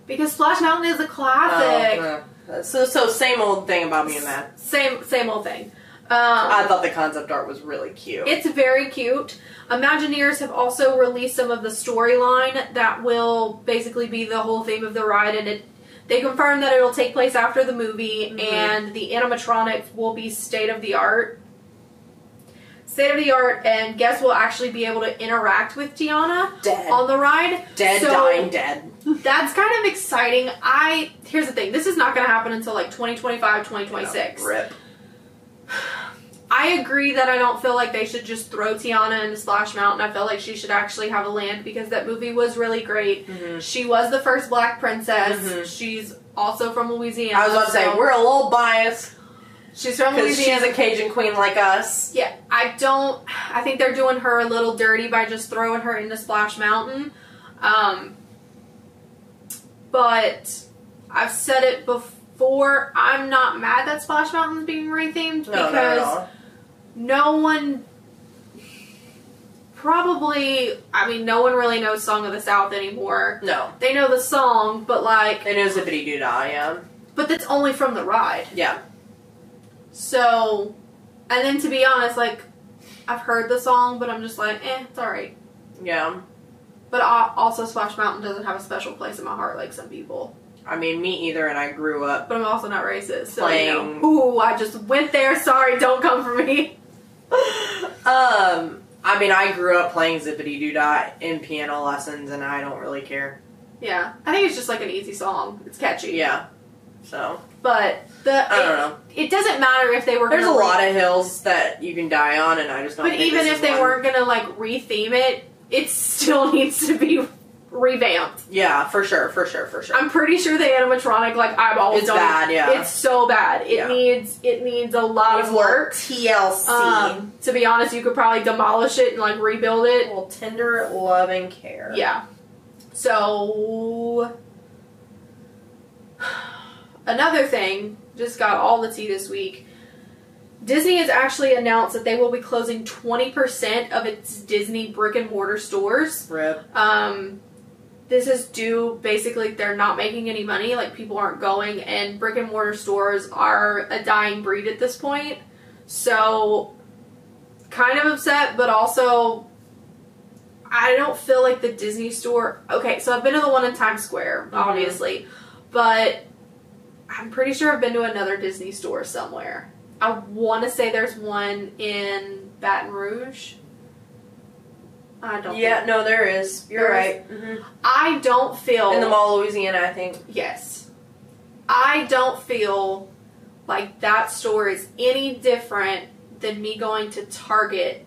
S1: because Splash Mountain is a classic.
S2: Oh, uh, so so same old thing about me and that.
S1: Same same old thing. Um,
S2: I thought the concept art was really cute.
S1: It's very cute. Imagineers have also released some of the storyline that will basically be the whole theme of the ride, and it. They confirmed that it'll take place after the movie,
S2: Mhm.
S1: and the animatronics will be state of the art. State of the art, and guests will actually be able to interact with Tiana
S2: dead.
S1: on the ride.
S2: dead,
S1: so-
S2: dying, dead.
S1: That's kind of exciting. I here's the thing: this is not going to happen until like 2025, 2026.
S2: Rip.
S1: I agree that I don't feel like they should just throw Tiana into Splash Mountain. I feel like she should actually have a land because that movie was really great.
S2: Mhm.
S1: She was the first black princess.
S2: Mhm.
S1: She's also from Louisiana.
S2: I was about to say we're a little biased
S1: she's from
S2: because she's
S1: Louisiana.
S2: a Cajun queen like us.
S1: yeah, I don't. I think they're doing her a little dirty by just throwing her into Splash Mountain. Um, but I've said it before. I'm not mad that Splash Mountain's being rethemed
S2: No,
S1: because no one probably I mean no one really knows Song of the South anymore.
S2: No.
S1: They know the song, but like
S2: They know Zippity Doo Dah, yeah.
S1: but that's only from the ride.
S2: Yeah.
S1: So and then to be honest, like I've heard the song, but I'm just like, eh, it's alright.
S2: Yeah.
S1: But also Splash Mountain doesn't have a special place in my heart like some people.
S2: I mean, me either, and I grew up.
S1: But I'm also not racist. So,
S2: Playing-
S1: you know, ooh, I just went there. Sorry, don't come for me.
S2: Um, I mean, I grew up playing Zippity Doo Dah in piano lessons, and I don't really care.
S1: Yeah, I think it's just like an easy song. It's catchy.
S2: Yeah. So,
S1: But the
S2: I don't
S1: it,
S2: know.
S1: it doesn't matter if they were.
S2: There's a
S1: re-
S2: lot of hills that you can die on, and I just don't
S1: But even if they
S2: one.
S1: weren't gonna like retheme it, it still needs to be revamped.
S2: Yeah, for sure, for sure, for sure.
S1: I'm pretty sure the animatronic like eyeballs
S2: It's
S1: don't.
S2: bad, yeah.
S1: It's so bad. It
S2: Yeah.
S1: needs it needs a lot
S2: Needs
S1: of work.
S2: TLC.
S1: Um, to be honest, you could probably demolish it and like rebuild it.
S2: well, tender love and care.
S1: Yeah. So another thing, just got all the tea this week. Disney has actually announced that they will be closing 20% of its Disney brick and mortar stores.
S2: Rip.
S1: Um, this is due basically they're not making any money, like people aren't going, and brick and mortar stores are a dying breed at this point. So, kind of upset, but also I don't feel like the Disney store. Okay, so I've been to the one in Times Square,
S2: Mhm.
S1: obviously, but I'm pretty sure I've been to another Disney store somewhere. I want to say there's one in Baton Rouge. I don't.
S2: Yeah,
S1: think-
S2: no, there is. You're
S1: There
S2: right. hmm
S1: I don't feel
S2: In the Mall, of Louisiana, I think.
S1: Yes. I don't feel like that store is any different than me going to Target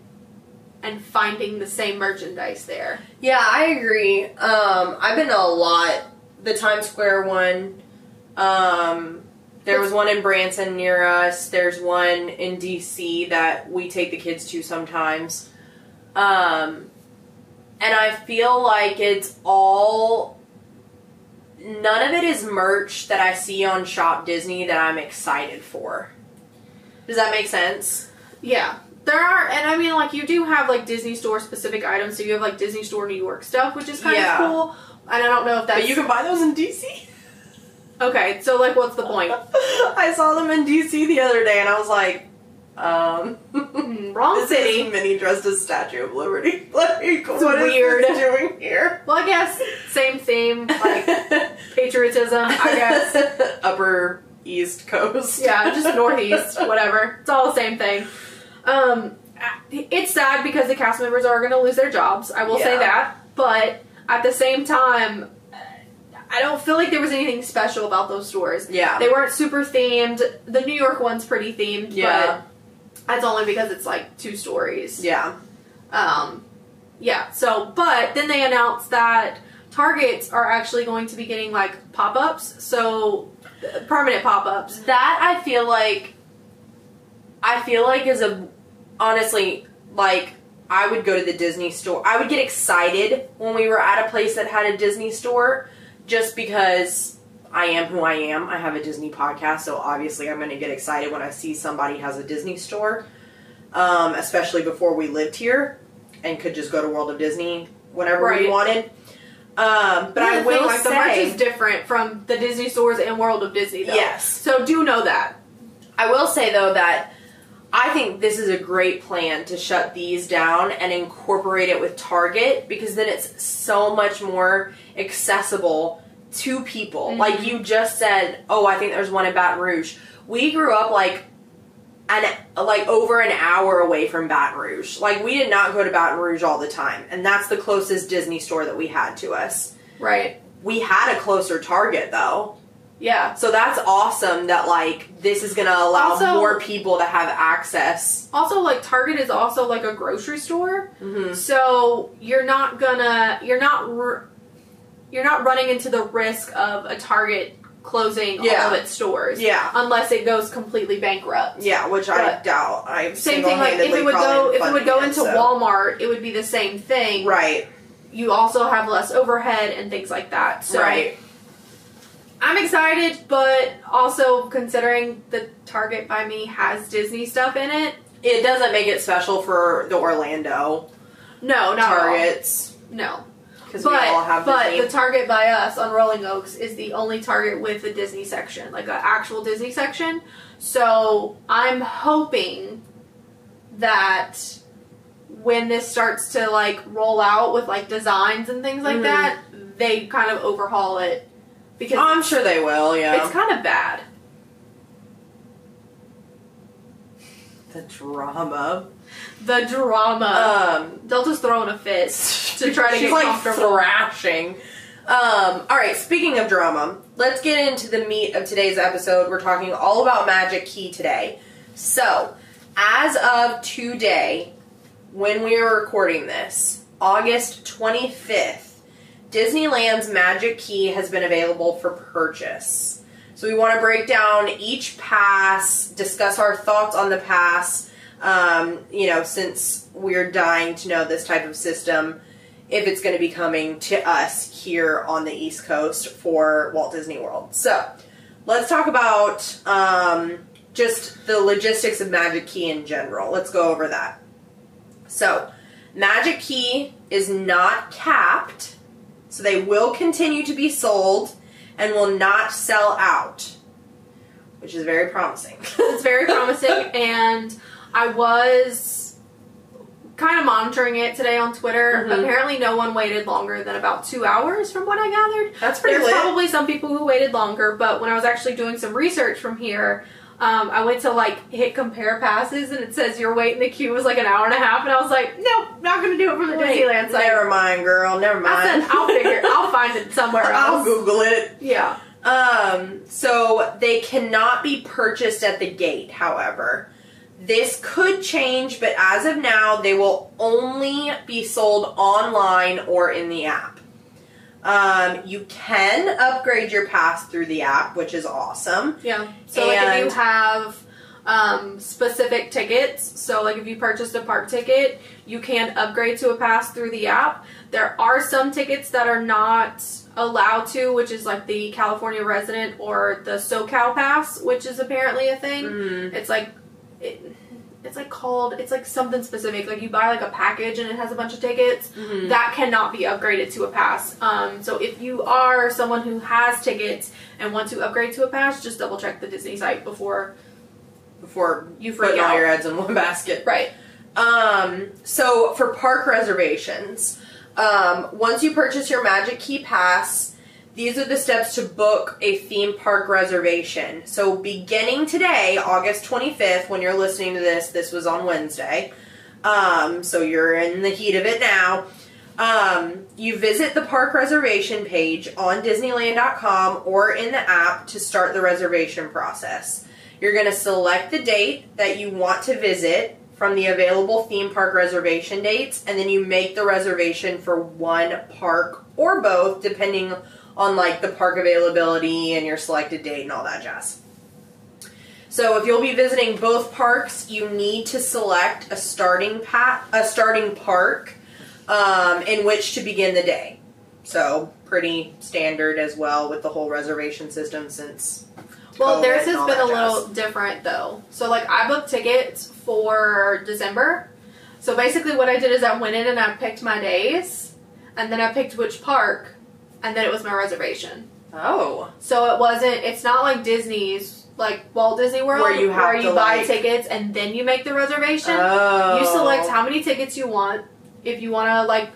S1: and finding the same merchandise there.
S2: Yeah, I agree. Um, I've been to a lot. The Times Square one. Um, there was one in Branson near us. There's one in DC that we take the kids to sometimes. Um, and I feel like it's all. None of it is merch that I see on Shop Disney that I'm excited for. Does that make sense?
S1: Yeah. There are, and I mean, like, you do have, like, Disney store specific items. So you have, like, Disney Store New York stuff, which is kind
S2: Yeah.
S1: of cool. And I don't know if that's.
S2: but you can buy those in DC.
S1: Okay, so, like, what's the point?
S2: I saw them in DC the other day, and I was like, um,
S1: Hmm, Wrong
S2: this
S1: city.
S2: is Minnie dressed as Statue of Liberty. Like, what is
S1: weird.
S2: this doing here?
S1: Well, I guess same theme, like, patriotism, I guess.
S2: Upper East Coast.
S1: Yeah, just northeast, whatever. It's all the same thing. Um, it's sad because the cast members are going to lose their jobs. I will say that, but at the same time, I don't feel like there was anything special about those stores.
S2: Yeah.
S1: They weren't super themed. The New York one's pretty themed,
S2: Yeah.
S1: but that's only because it's like two stories.
S2: Yeah.
S1: Um, yeah. So, but then they announced that Targets are actually going to be getting like pop ups, so uh, permanent pop ups.
S2: That I feel like, I feel like is a, honestly, like, I would go to the Disney store. I would get excited when we were at a place that had a Disney store just because I am who I am. I have a Disney podcast, so obviously I'm going to get excited when I see somebody has a Disney store, um, especially before we lived here and could just go to World of Disney whenever we wanted. Um, but I
S1: the thing,
S2: will
S1: like the merch is different from the Disney stores and World of Disney, though.
S2: Yes.
S1: So do know that.
S2: I will say though that I think this is a great plan to shut these down and incorporate it with Target because then it's so much more accessible to people.
S1: Mhm.
S2: Like you just said, oh, I think there's one in Baton Rouge. We grew up like an like over an hour away from Baton Rouge. Like we did not go to Baton Rouge all the time, and that's the closest Disney store that we had to us.
S1: Right.
S2: We had a closer Target though.
S1: Yeah.
S2: So that's awesome that like this is gonna allow
S1: Also-
S2: more people to have access.
S1: Also, like Target is also like a grocery store,
S2: Mm-hmm.
S1: so you're not gonna you're not you're not running into the risk of a Target closing
S2: Yeah.
S1: all of its stores.
S2: Yeah,
S1: Unless it goes completely bankrupt.
S2: yeah, which I doubt. I
S1: Same thing. Like if it would go if it would go into
S2: Wall,
S1: Walmart, it would be the same thing.
S2: right,
S1: You also have less overhead and things like that. So
S2: right,
S1: I'm excited, but also considering the Target by me has Disney stuff in it.
S2: It doesn't make it special for the Orlando
S1: No, not.
S2: Targets
S1: No.
S2: because we all have Disney.
S1: but
S2: Disney.
S1: the Target by us on Rolling Oaks is the only Target with a Disney section, like an actual Disney section. So I'm hoping that when this starts to like roll out with like designs and things like
S2: Mhm.
S1: that, they kind of overhaul it because
S2: I'm sure they will. Yeah,
S1: it's kind of bad.
S2: the drama.
S1: The drama.
S2: Um,
S1: Delta's throwing a fit to try to
S2: she's
S1: get
S2: like
S1: comfortable.
S2: thrashing. Um, all right, speaking of drama, let's get into the meat of today's episode. We're talking all about Magic Key today. So, as of today, when we are recording this, August 25th, Disneyland's Magic Key has been available for purchase. So, we want to break down each pass, discuss our thoughts on the pass, um, you know, since we're dying to know this type of system if it's going to be coming to us here on the East Coast for Walt Disney World. So, let's talk about um, just the logistics of Magic Key in general. Let's go over that. So, Magic Key is not capped, so they will continue to be sold and will not sell out, which is very promising.
S1: it's very promising and i was kind of monitoring it today on twitter
S2: Mhm.
S1: apparently no one waited longer than about two hours from what i gathered
S2: That's pretty
S1: there's
S2: lit.
S1: probably some people who waited longer but when i was actually doing some research from here um, I went to like hit compare passes and it says your wait in the queue was like an hour and a half and I was like, nope, not gonna do it from the
S2: Wait,
S1: Disneyland site.
S2: Never mind, girl. Never mind.
S1: I said I'll figure, I'll find it somewhere else. I'll.
S2: Google it.
S1: Yeah,
S2: Um, so they cannot be purchased at the gate, however. This could change, but as of now, they will only be sold online or in the app. Um, you can upgrade your pass through the app, which is awesome.
S1: yeah. So like if you have um, specific tickets, so like if you purchased a park ticket, you can upgrade to a pass through the app. There are some tickets that are not allowed to, which is like the California resident or the SoCal pass, which is apparently a thing.
S2: Mhm.
S1: It's like it, it's like called it's like something specific. Like you buy like a package and it has a bunch of tickets.
S2: Mhm.
S1: That cannot be upgraded to a pass. Um, so if you are someone who has tickets and want to upgrade to a pass, just double check the Disney site before
S2: Before
S1: you
S2: putting all your eggs in one basket.
S1: Right.
S2: Um, so for park reservations, um, once you purchase your Magic Key Pass, these are the steps to book a theme park reservation. So beginning today, August 25th, when you're listening to this, this was on Wednesday. Um, so you're in the heat of it now. Um, you visit the park reservation page on Disneyland.com or in the app to start the reservation process. You're going to select the date that you want to visit from the available theme park reservation dates, and then you make the reservation for one park or both, depending on like the park availability and your selected date and all that jazz. So if you'll be visiting both parks, you need to select a starting pa- a starting park um, in which to begin the day. So pretty standard as well with the whole reservation system since
S1: Well,
S2: COVID
S1: theirs has been a
S2: jazz.
S1: little different though. So like I booked tickets for December. So basically what I did is I went in and I picked my days and then I picked which park and then it was my reservation.
S2: Oh.
S1: So it wasn't it's not like Disney's like Walt Disney World
S2: Where you have
S1: where you buy
S2: like-
S1: tickets and then you make the reservation.
S2: Oh.
S1: You select how many tickets you want. If you want to like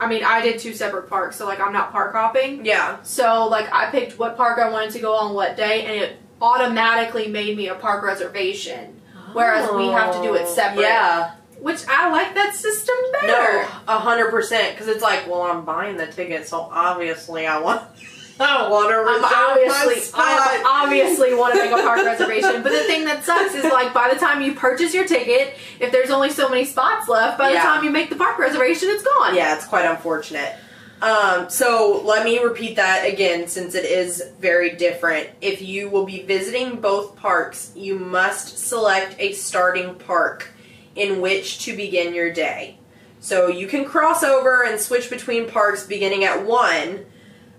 S1: I mean, I did two separate parks, so like I'm not park hopping.
S2: Yeah.
S1: So like I picked what park I wanted to go on what day, and it automatically made me a park reservation. Whereas we have to do it oh. separate.
S2: Yeah.
S1: Which I like that system better.
S2: No, a hundred percent. Because it's like, well, I'm buying the ticket, so obviously I want, I want to
S1: I'm
S2: reserve my
S1: obviously. I obviously want to make a park reservation. But the thing that sucks is like by the time you purchase your ticket, if there's only so many spots left, by the time you make the park reservation, it's gone.
S2: Yeah, it's quite unfortunate. Um, so let me repeat that again since it is very different. If you will be visiting both parks, you must select a starting park in which to begin your day. So you can cross over and switch between parks beginning at 1,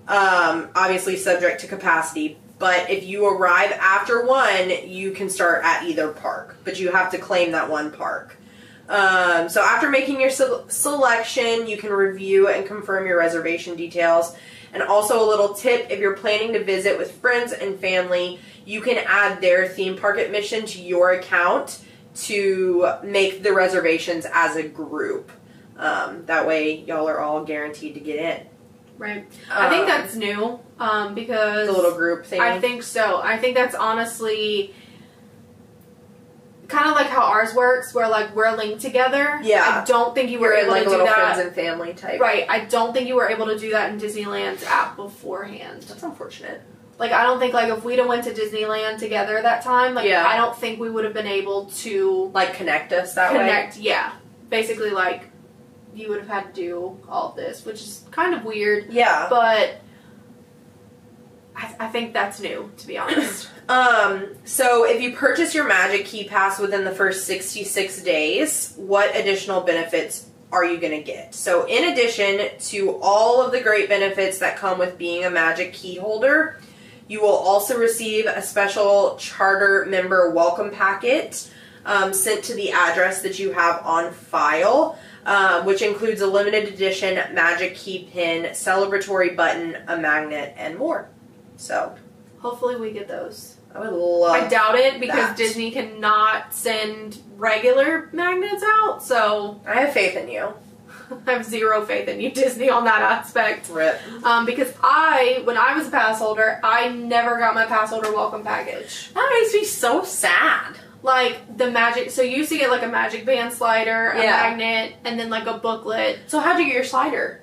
S2: Um, obviously, subject to capacity. But if you arrive after one, you can start at either park, but you have to claim that one park. Um, so after making your se- selection, you can review and confirm your reservation details. And also a little tip: if you're planning to visit with friends and family, you can add their theme park admission to your account to make the reservations as a group. Um, that way, y'all are all guaranteed to get in.
S1: Right. I think
S2: Um,
S1: that's new um, because
S2: the little group thing.
S1: I think so. I think that's honestly kind of like how ours works, where like we're linked together.
S2: Yeah.
S1: I don't think you were
S2: you're in
S1: able
S2: like
S1: to do
S2: little
S1: that.
S2: friends and family type.
S1: Right. I don't think you were able to do that in Disneyland's app beforehand.
S2: That's unfortunate.
S1: Like I don't think like if we'd have went to Disneyland together that time, like
S2: Yeah.
S1: I don't think we would have been able to
S2: Like connect us that way.
S1: connect. Yeah. Basically, like you would have had to do all this, which is kind of weird,
S2: Yeah.
S1: but I, I think that's new, to be honest.
S2: Um, so if you purchase your Magic Key Pass within the first 66 days, what additional benefits are you going to get? So in addition to all of the great benefits that come with being a Magic Key holder, you will also receive a special charter member welcome packet um, sent to the address that you have on file. Um, which includes a limited edition Magic Key pin, celebratory button, a magnet, and more. So
S1: Hopefully, we get those.
S2: I would love.
S1: I doubt it because
S2: that.
S1: Disney cannot send regular magnets out, so
S2: I have faith in you.
S1: I have zero faith in you, Disney, on that aspect.
S2: Rip.
S1: Um, because I, when I was a pass holder, I never got my pass holder welcome package.
S2: That makes me so sad.
S1: Like the magic, so you used to get like a magic band slider, a
S2: Yeah.
S1: magnet, and then like a booklet.
S2: So how'd you get your slider?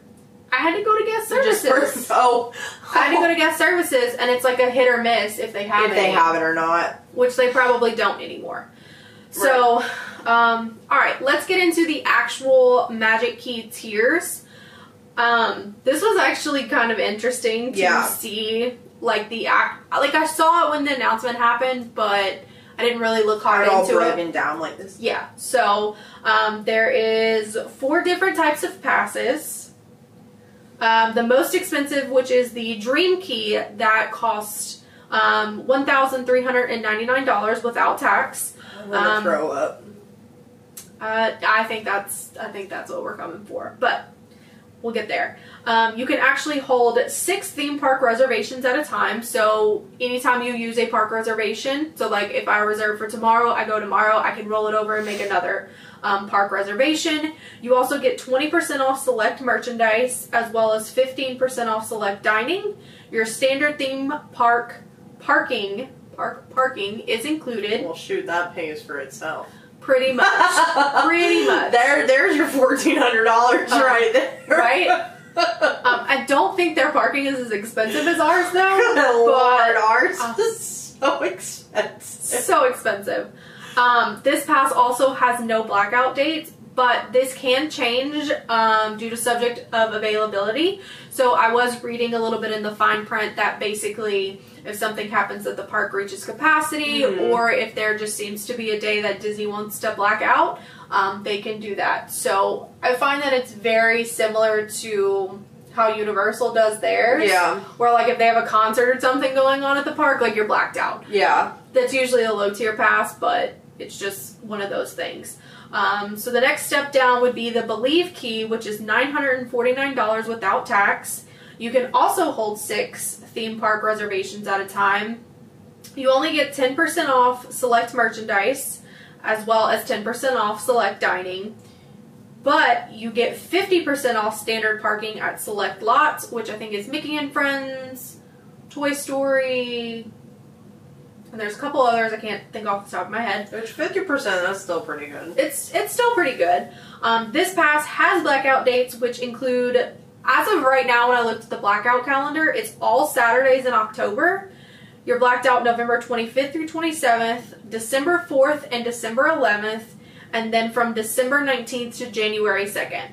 S1: I had to go to guest services.
S2: oh,
S1: I had to go to guest services, and it's like a hit or miss if they have it.
S2: if they have it or not.
S1: which they probably don't anymore. So, um, all right, let's get into the actual Magic Key tiers. Um, this was actually kind of interesting to
S2: Yeah.
S1: see, like the act. Like I saw it when the announcement happened, but I didn't really look hard
S2: all
S1: into it.
S2: broken down like this.
S1: Yeah. So um, there is four different types of passes. Um, the most expensive, which is the Dream Key, that costs um, one thousand three hundred and ninety nine dollars without tax.
S2: I'm gonna
S1: Um,
S2: throw up.
S1: Uh, I think that's I think that's what we're coming for, but we'll get there. Um, you can actually hold six theme park reservations at a time. So anytime you use a park reservation, so like if I reserve for tomorrow, I go tomorrow, I can roll it over and make another um, park reservation. You also get 20% off select merchandise as well as 15% off select dining. Your standard theme park parking park parking is included
S2: Well, shoot, that pays for itself.
S1: Pretty much. Pretty much.
S2: There, there's your fourteen hundred dollars
S1: Uh,
S2: right there.
S1: right? Um, I don't think their parking is as expensive as ours though.
S2: Lord, ours
S1: uh,
S2: is so expensive.
S1: so expensive. Um, this pass also has no blackout dates, but this can change um, due to subject of availability. So I was reading a little bit in the fine print that basically, if something happens that the park reaches capacity,
S2: Mhm.
S1: or if there just seems to be a day that Disney wants to black out, um, they can do that. So I find that it's very similar to how Universal does theirs.
S2: Yeah,
S1: Where like if they have a concert or something going on at the park, like you're blacked out
S2: yeah.
S1: that's usually a low tier pass, but it's just one of those things. Um, so the next step down would be the Believe key, which is $949 without tax. You can also hold six theme park reservations at a time. You only get 10% off select merchandise, as well as 10% off select dining. But you get 50% off standard parking at select lots, which I think is Mickey and Friends, Toy Story, and there's a couple others I can't think off the top of my head.
S2: Which fifty percent? That's still pretty good.
S1: It's it's still pretty good. Um, this pass has blackout dates, which include, as of right now, when I looked at the blackout calendar, it's all Saturdays in October. You're blacked out November 25th through 27th, December 4th, and December 11th, and then from December 19th to January 2nd.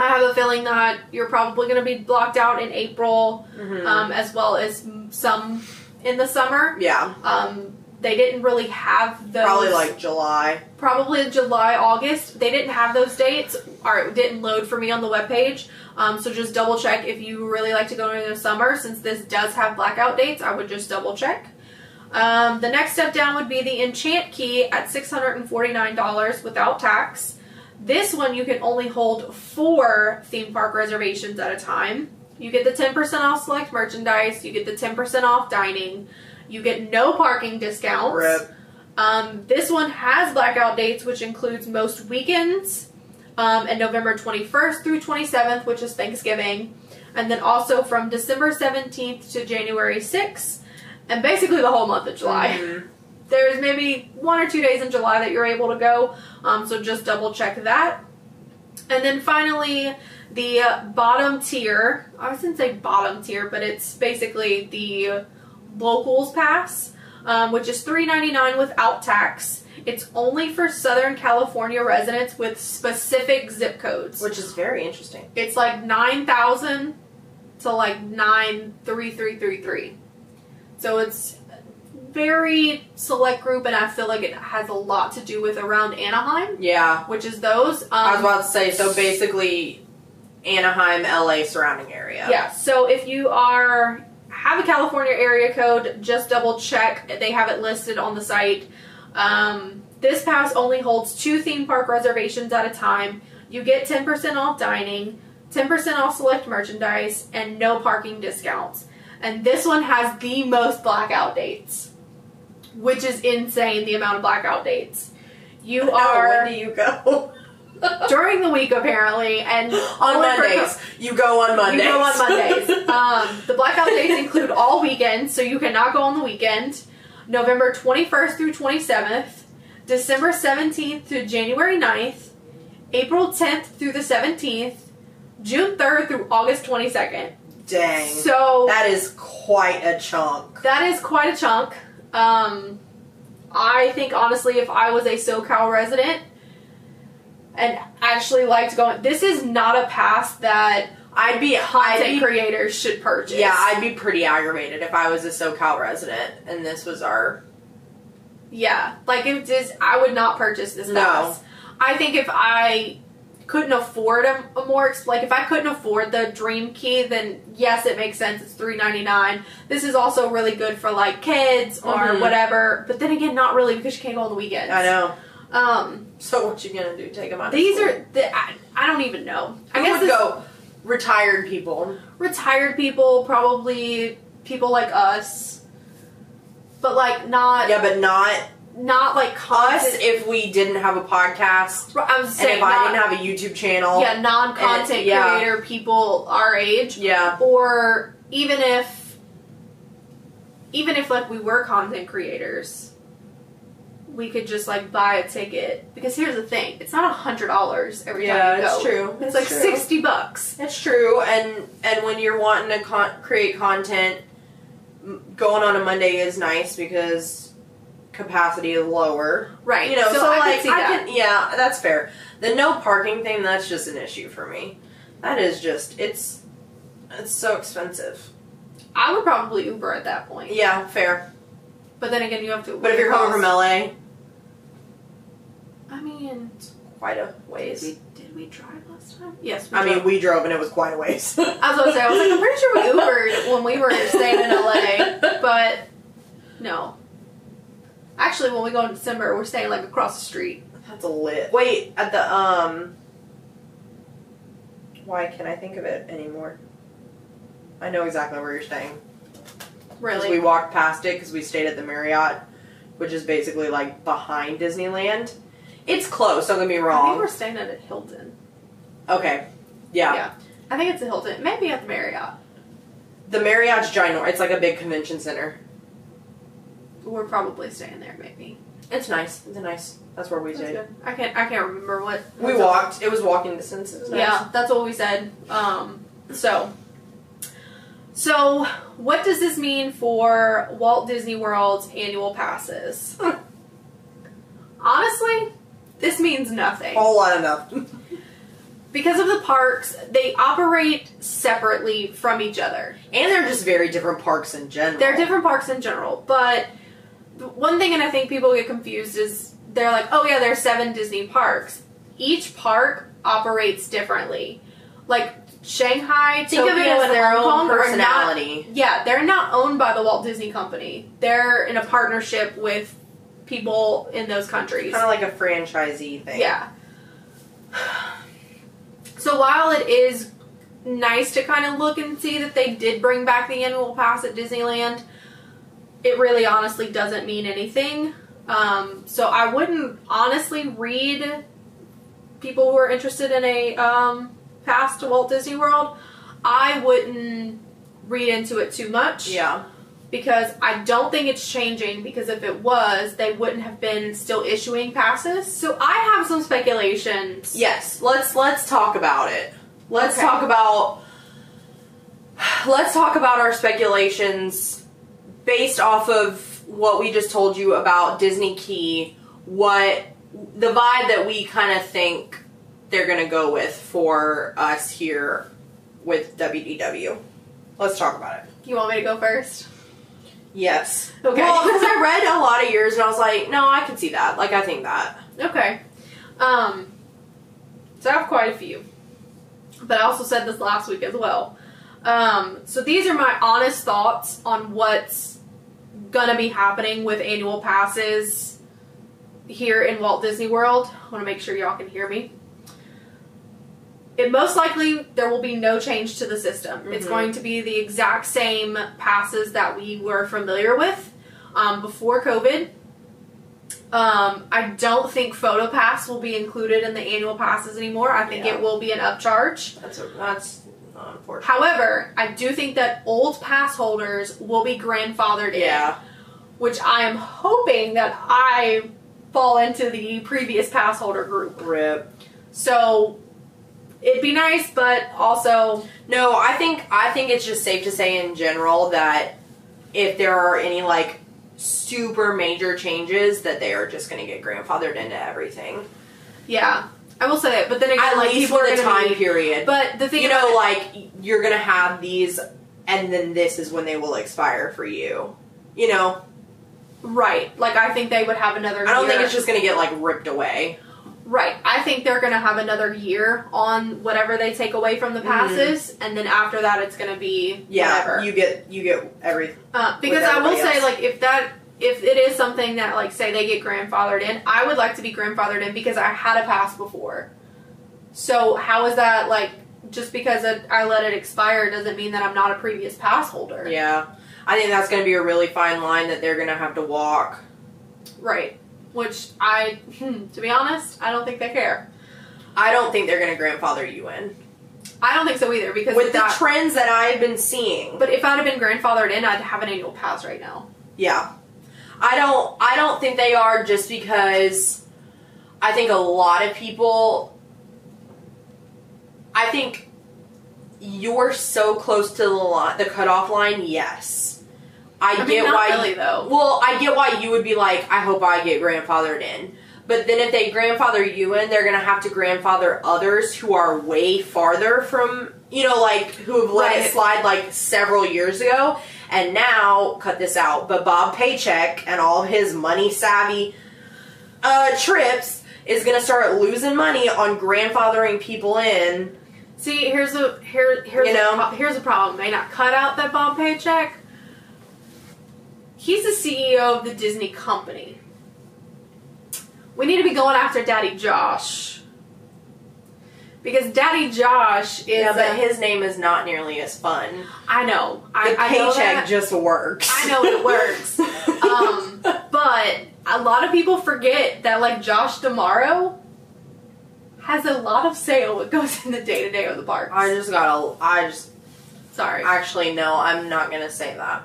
S1: I have a feeling that you're probably going to be blocked out in April,
S2: Mhm.
S1: um, as well as some in the summer.
S2: yeah,
S1: Um, they didn't really have those.
S2: Probably like July.
S1: probably July, August. They didn't have those dates, or it didn't load for me on the webpage. Um, so just double check if you really like to go in the summer. Since this does have blackout dates, I would just double check. Um, the next step down would be the Enchant Key at six hundred and forty nine dollars without tax. This one you can only hold four theme park reservations at a time. You get the ten percent off select merchandise. You get the ten percent off dining. You get no parking discounts. Um, this one has blackout dates, which includes most weekends, um, and November 21st through 27th, which is Thanksgiving, and then also from December 17th to January 6th, and basically the whole month of July.
S2: Mhm.
S1: There's maybe one or two days in July that you're able to go, um, so just double check that. And then finally, the bottom tier. I was gonna say bottom tier, but it's basically the locals pass, um, which is $3.99 without tax. It's only for Southern California residents with specific zip codes.
S2: Which is very interesting.
S1: It's like nine thousand to like nine three three three three. So it's very select group, and I feel like it has a lot to do with around Anaheim,
S2: Yeah.
S1: which is those. Um,
S2: I was about to say, so basically Anaheim, LA surrounding area.
S1: Yeah. So if you are have a California area code, just double check. They have it listed on the site. Um, this pass only holds two theme park reservations at a time. You get 10% off dining, 10% off select merchandise, and no parking discounts. And this one has the most blackout dates, which is insane the amount of blackout dates. You are
S2: when do you go?
S1: during the week apparently, and
S2: on
S1: for-
S2: Mondays. You go on Mondays.
S1: you go on Mondays. um, the blackout days include all weekends, so you cannot go on the weekend. November 21st through 27th, December 17th through January 9th, April 10th through the 17th, June 3rd through August 22nd.
S2: Dang.
S1: So
S2: that is quite a chunk.
S1: that is quite a chunk. Um, I think honestly, if I was a SoCal resident and actually liked going, this is not a pass that
S2: I'd be I'd be,
S1: creators should purchase.
S2: Yeah, I'd be pretty aggravated if I was a SoCal resident and this was our
S1: Yeah, like if this, I would not purchase this
S2: No.
S1: pass. I think if I couldn't afford a, a more like if I couldn't afford the Dream Key, then yes, it makes sense. It's three ninety nine. This is also really good for like kids or
S2: Mhm.
S1: whatever. But then again, not really because you can't go on the weekends.
S2: I know.
S1: Um,
S2: So what you gonna do? Take them out?
S1: these are the, I, I don't even know. I
S2: Who
S1: guess
S2: would
S1: this-
S2: go retired people.
S1: retired people, probably people like us, but like not
S2: Yeah, but not
S1: not like
S2: us if we didn't have a podcast
S1: I was
S2: and
S1: saying
S2: if I didn't have a YouTube channel.
S1: yeah, non-content
S2: And- yeah.
S1: creator people our age,
S2: Yeah.
S1: or even if, even if like we were content creators, we could just like buy a ticket. Because here's the thing: it's not a hundred dollars every
S2: Yeah,
S1: time you
S2: it's true.
S1: It's
S2: It's
S1: like
S2: true.
S1: sixty bucks.
S2: It's true, and and when you're wanting to con- create content, going on a Monday is nice because capacity is lower.
S1: Right.
S2: You know, so,
S1: I
S2: like
S1: could see
S2: I
S1: that.
S2: can, yeah, that's fair. The no parking thing, that's just an issue for me. That is just it's it's so expensive.
S1: I would probably Uber at that point.
S2: Yeah, fair.
S1: But then again, you have to.
S2: But if you're coming from LA,
S1: I mean,
S2: quite a
S1: did we, did we drive last time? Yes. We
S2: I mean, we drove and it was quite a ways.
S1: I was gonna say, I was like, I'm pretty sure we Ubered when we were staying in LA, but no. Actually, when we go in December, we're staying like across the street.
S2: That's a lit. Wait, at the um. Why can't I think of it anymore? I know exactly where you're staying.
S1: Really?
S2: we walked past it because we stayed at the Marriott, which is basically like behind Disneyland. It's close. Don't get me
S1: I think
S2: wrong.
S1: we're staying at a Hilton.
S2: Okay. Yeah.
S1: Yeah. I think it's a Hilton. Maybe at the Marriott.
S2: The Marriott's ginormous. It's like a big convention center.
S1: We're probably staying there. Maybe.
S2: It's nice. It's a nice. That's where we
S1: That's
S2: stayed.
S1: good. I can't. I can't remember what.
S2: We walked. It was walking distance. It was nice.
S1: Yeah, that's what we said. Um, so, so what does this mean for Walt Disney World's annual passes? Honestly, this means nothing A
S2: Whole lot of nothing.
S1: because of the parks. They operate separately from each other.
S2: and they're just very different parks in general.
S1: They're different parks in general, but one thing, and I think people get confused is they're like, oh yeah, there's seven Disney parks. Each park operates differently. Like Shanghai,
S2: Think
S1: Tokyo,
S2: of it as their
S1: Hong
S2: own
S1: Kong are not-
S2: personality.
S1: yeah, they're not owned by the Walt Disney Company. They're in a partnership with people in those countries.
S2: Kind of like a franchisee thing.
S1: Yeah. So while it is nice to kind of look and see that they did bring back the annual pass at Disneyland, it really honestly doesn't mean anything. Um, so I wouldn't honestly read people who are interested in a um, pass to Walt Disney World. I wouldn't read into it too much
S2: Yeah.
S1: Because I don't think it's changing because if it was, they wouldn't have been still issuing passes. So I have some speculations.
S2: Yes. Let's let's talk about it. Let's
S1: Okay.
S2: talk about let's talk about our speculations based off of what we just told you about Disney Key, what the vibe that we kind of think they're going to go with for us here with WDW. Let's talk about it.
S1: You want me to go first?
S2: Yes.
S1: Okay.
S2: Well, because I read a lot of yours and I was like, no, I can see that. Like, I think that.
S1: Okay. Um, so I have quite a few. But I also said this last week as well. Um, so these are my honest thoughts on what's gonna be happening with annual passes here in Walt Disney World. I want to make sure y'all can hear me. It most likely there will be no change to the system. It's
S2: Mhm.
S1: going to be the exact same passes that we were familiar with um, before COVID. Um, I don't think PhotoPass will be included in the annual passes anymore. I think
S2: Yeah.
S1: it will be an upcharge.
S2: That's, a, that's not unfortunate.
S1: However, I do think that old pass holders will be grandfathered in,
S2: Yeah.
S1: which I am hoping that I fall into the previous pass holder group.
S2: Rip.
S1: So it'd be nice, but also
S2: No, I think I think it's just safe to say in general that if there are any like super major changes, that they are just going to get grandfathered into everything.
S1: yeah, I will say that. But then again,
S2: At
S1: like
S2: least for the time
S1: be-
S2: period.
S1: But the thing,
S2: you know,
S1: it-
S2: like you're going to have these, and then this is when they will expire for you. You know,
S1: right? Like I think they would have another.
S2: I don't think it's just going to get like ripped away.
S1: Right. I think they're going to have another year on whatever they take away from the passes, and then after that, it's going to be
S2: Mm-hmm. Yeah,
S1: whatever.
S2: you get you get everything.
S1: uh, because I will
S2: everybody
S1: say, like, if that if it is something that, like, say they get grandfathered in, I would like to be grandfathered in because I had a pass before. So how is that like? Just because it, I let it expire doesn't mean that I'm not a previous pass holder.
S2: Yeah, I think that's going to be a really fine line that they're going to have to walk.
S1: Right. Which I, hmm, to be honest, I don't think they care.
S2: I don't think they're going to grandfather you in.
S1: I don't think so either because
S2: with the
S1: that,
S2: trends that I've been seeing.
S1: But if I'd have been grandfathered in, I'd have an annual pass right now.
S2: Yeah. I don't I don't think they are just because I think a lot of people I think you're so close to the line, the cutoff line, yes. I,
S1: I mean,
S2: get why
S1: really, though.
S2: Well, I get why you would be like, I hope I get grandfathered in. But then if they grandfather you in, they're gonna have to grandfather others who are way farther from you know, like who have let
S1: Right.
S2: it slide like several years ago. And now, cut this out, but Bob Paycheck and all his money savvy uh, trips is gonna start losing money on grandfathering people in.
S1: See, here's a here here's
S2: You
S1: a
S2: know?
S1: pro- here's a problem. May not cut out that Bob paycheck. He's the CEO of the Disney company. We need to be going after Daddy Josh. Because Daddy Josh is
S2: Yeah, but
S1: a-
S2: his name is not nearly as fun.
S1: I know. I,
S2: The
S1: I know
S2: paycheck
S1: that.
S2: just works.
S1: I know it works. um, but a lot of people forget that like Josh D'Amaro has a lot of say on what goes in the day to day of the parks.
S2: I just gotta. I just
S1: Sorry.
S2: actually no. I'm not gonna say that.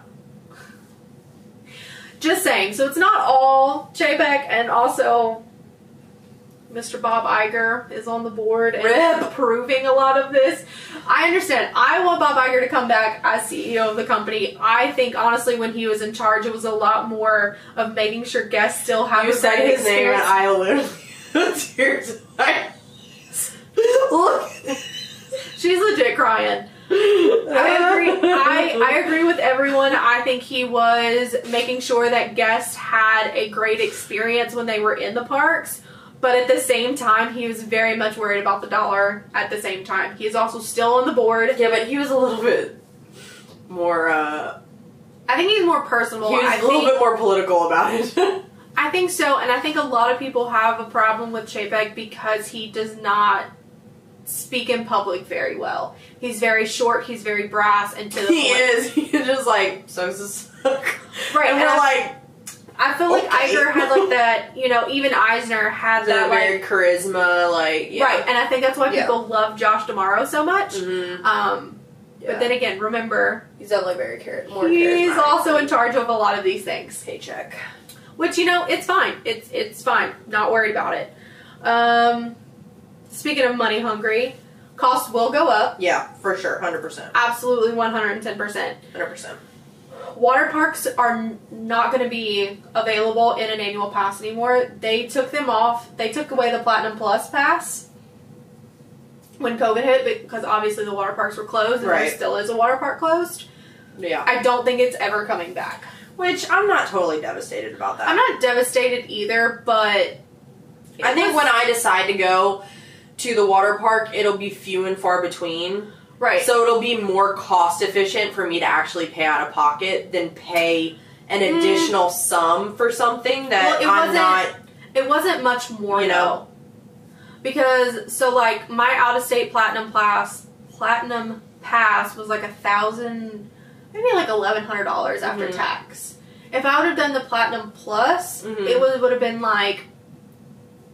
S1: Just saying. So it's not all Chapek and also Mr. Bob Iger is on the board and
S2: Rip.
S1: approving a lot of this. I understand. I want Bob Iger to come back as CEO of the company. I think honestly when he was in charge it was a lot more of making sure guests still have
S2: You
S1: a
S2: said his name, and. I literally tears. in my eyes. Look.
S1: She's legit crying. I agree. I I agree with everyone. I think he was making sure that guests had a great experience when they were in the parks. But at the same time, he was very much worried about the dollar at the same time. He is also still on the board.
S2: Yeah, but he was a little bit more. uh
S1: I think he's more personal.
S2: He was
S1: I
S2: a little
S1: think,
S2: bit more political about it.
S1: I think so, and I think a lot of people have a problem with Chapek because he does not speak in public very well. He's very short, he's very brass, and to the
S2: he
S1: point.
S2: is. He's just like so. This
S1: Right,
S2: and
S1: and
S2: we're
S1: I-
S2: like
S1: I feel like
S2: Okay.
S1: Iger had like that, you know, even Eisner had
S2: that
S1: that like
S2: very charisma, like yeah.
S1: right, and I think that's why
S2: Yeah.
S1: people love Josh D'Amaro so much.
S2: Mhm.
S1: Um,
S2: Yeah.
S1: But then again, remember
S2: he's definitely very char- more.
S1: he's
S2: charismatic
S1: also in charge of a lot of these things,
S2: paycheck.
S1: which you know it's fine. It's it's fine. Not worried about it. Um, speaking of money hungry, costs will go up.
S2: Yeah, for sure, hundred percent,
S1: Absolutely, one hundred and ten percent.
S2: hundred percent.
S1: Water parks are not going to be available in an annual pass anymore. They took them off. They took away the Platinum Plus pass when COVID hit because obviously the water parks were closed and
S2: Right.
S1: there still is a water park closed.
S2: Yeah,
S1: I don't think it's ever coming back.
S2: which I'm not totally devastated about that.
S1: I'm not devastated either, but
S2: I think
S1: was-
S2: when I decide to go to the water park, it'll be few and far between.
S1: right,
S2: So it'll be more cost efficient for me to actually pay out of pocket than pay an
S1: Mm.
S2: additional sum for something that
S1: Well, it
S2: I'm
S1: wasn't- it wasn't much more
S2: You
S1: though.
S2: know.
S1: Because so like my out of state platinum pass platinum pass was like a thousand maybe like eleven hundred dollars after
S2: Mhm.
S1: tax. If I would have done the platinum plus,
S2: Mhm.
S1: it would would have been like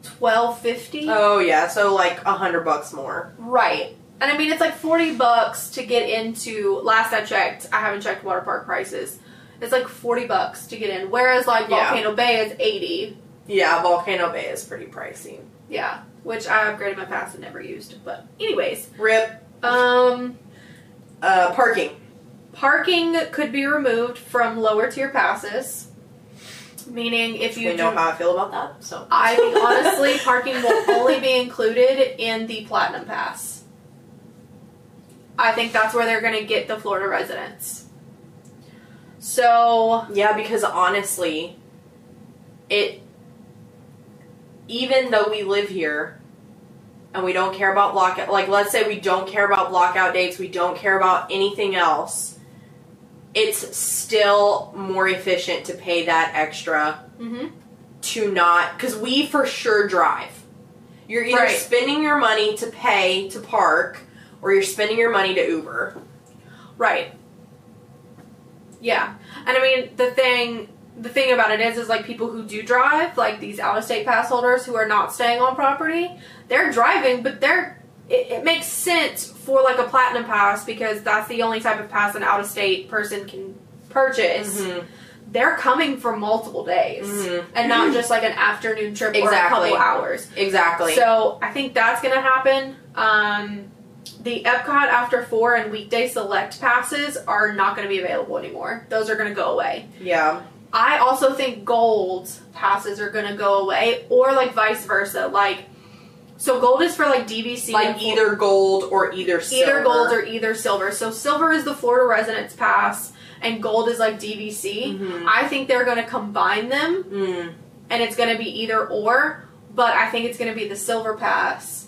S1: twelve fifty.
S2: Oh yeah, so like a hundred bucks more.
S1: Right. And I mean it's like forty bucks to get into last I checked, I haven't checked water park prices. It's like forty bucks to get in. Whereas like
S2: Yeah.
S1: Volcano Bay is eighty.
S2: Yeah, Volcano Bay is pretty pricey.
S1: Yeah. Which I upgraded my pass and never used. But anyways.
S2: Rip.
S1: Um
S2: Uh, parking.
S1: Parking could be removed from lower tier passes, meaning if you
S2: we know
S1: do,
S2: how I feel about that. So
S1: I think honestly, parking will only be included in the platinum pass. I think that's where they're going to get the Florida residents. So
S2: Yeah, because honestly, it even though we live here and we don't care about blockout like let's say we don't care about blockout dates, we don't care about anything else, it's still more efficient to pay that extra
S1: mhm.
S2: to not because we for sure drive. You're either
S1: Right.
S2: spending your money to pay to park or you're spending your money to Uber.
S1: right, yeah, and I mean the thing. The thing about it is, is like people who do drive, like these out-of-state pass holders who are not staying on property, they're driving, but they're it, it makes sense for like a platinum pass because that's the only type of pass an out-of-state person can purchase.
S2: Mhm.
S1: They're coming for multiple days
S2: Mhm.
S1: and not just like an afternoon trip or a
S2: Exactly.
S1: couple hours.
S2: Exactly.
S1: So I think that's going to happen. Um, the Epcot after four and weekday select passes are not going to be available anymore. Those are going to go away.
S2: yeah.
S1: I also think gold passes are going to go away, or like vice versa. Like, so gold is for like DVC,
S2: like either gold or either silver.
S1: either gold or either silver. So silver is the Florida residence pass, and gold is like DVC.
S2: Mhm.
S1: I think they're going to combine them
S2: Mm.
S1: and it's going to be either or, but I think it's going to be the silver pass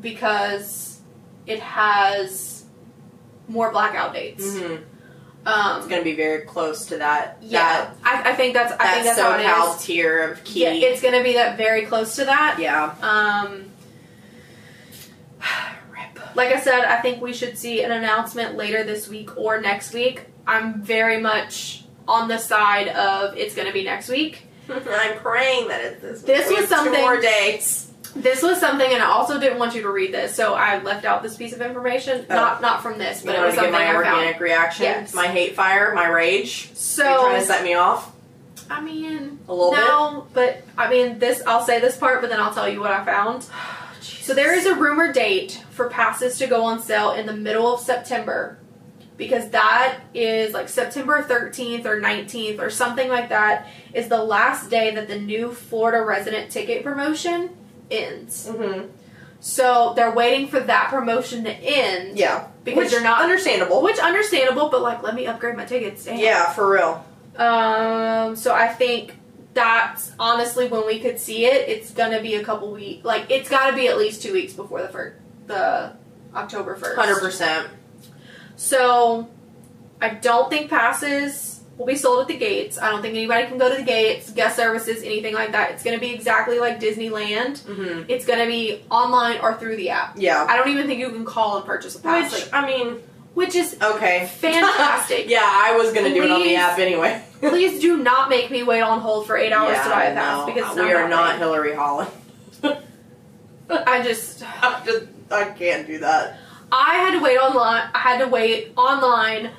S1: because it has more blackout dates.
S2: Mhm.
S1: Um,
S2: It's gonna be very close to that.
S1: yeah, I, I think that's
S2: That,
S1: I think
S2: that
S1: that's how it
S2: SoCal
S1: is.
S2: tier of key.
S1: Yeah, it's going to be that very close to that.
S2: yeah.
S1: Um. like I said, I think we should see an announcement later this week or next week. I'm very much on the side of it's going to be next week.
S2: I'm praying that it's this.
S1: This
S2: we
S1: was something-
S2: Two more days.
S1: This was something, and I also didn't want you to read this, so I left out this piece of information.
S2: Oh.
S1: Not not from this,
S2: You
S1: but it was
S2: to get
S1: something
S2: my
S1: I
S2: organic
S1: found.
S2: reaction?
S1: Yes.
S2: My hate fire, my rage. Are you
S1: So
S2: trying to set me off
S1: I mean,
S2: a little bit?
S1: no, but I mean this. I'll say this part, but then I'll tell you what I found. So there is a rumored date for passes to go on sale in the middle of September, because that is like September 13th or 19th or something like that is the last day that the new Florida resident ticket promotion ends.
S2: Mm-hmm.
S1: So they're waiting for that promotion to end.
S2: Yeah.
S1: Because
S2: Which,
S1: they're not
S2: understandable.
S1: Which understandable, but like let me upgrade my tickets. Damn.
S2: Yeah, for real.
S1: Um so I think that's honestly when we could see it, it's gonna be a couple weeks like it's gotta be at least two weeks before the first the October first.
S2: Hundred percent.
S1: So I don't think passes will be sold at the gates. I don't think anybody can go to the gates, guest services, anything like that. It's going to be exactly like Disneyland.
S2: Mm-hmm.
S1: It's going to be online or through the app.
S2: Yeah.
S1: I don't even think you can call and purchase a pass,
S2: Which
S1: like-
S2: I mean,
S1: which is
S2: okay,
S1: Fantastic.
S2: yeah, I was gonna do it on the app anyway.
S1: Please do not make me wait on hold for eight hours
S2: Yeah,
S1: to buy a pass
S2: no,
S1: because
S2: we are not. Hillary Holland.
S1: I just
S2: I just I can't do that.
S1: I had to wait online. I had to wait online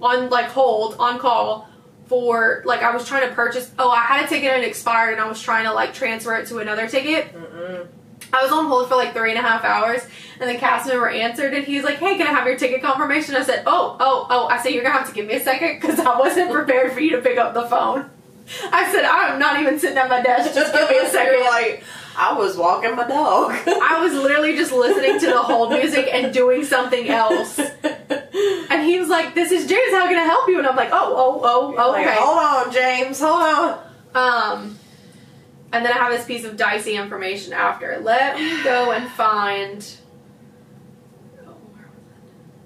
S1: on like hold on call for like I was trying to purchase. Oh, I had a ticket and it expired, and I was trying to like transfer it to another ticket.
S2: Mm-mm.
S1: I was on hold for like three and a half hours, and the cast member answered, and he's like, "Hey, can I have your ticket confirmation?" I said, "Oh, oh, oh." I said, "You're gonna have to give me a second because I wasn't prepared for you to pick up the phone." I said, "I'm not even sitting at my desk. Just give me a second.
S2: like, I was walking my dog.
S1: I was literally just listening to the hold music and doing something else. And he was like, "This is James. How can I help you?" And I'm like, "Oh, oh, oh, oh,
S2: Like,
S1: okay."
S2: hold on, James. Hold on.
S1: Um, and then I have this piece of dicey information after. Let me go and find.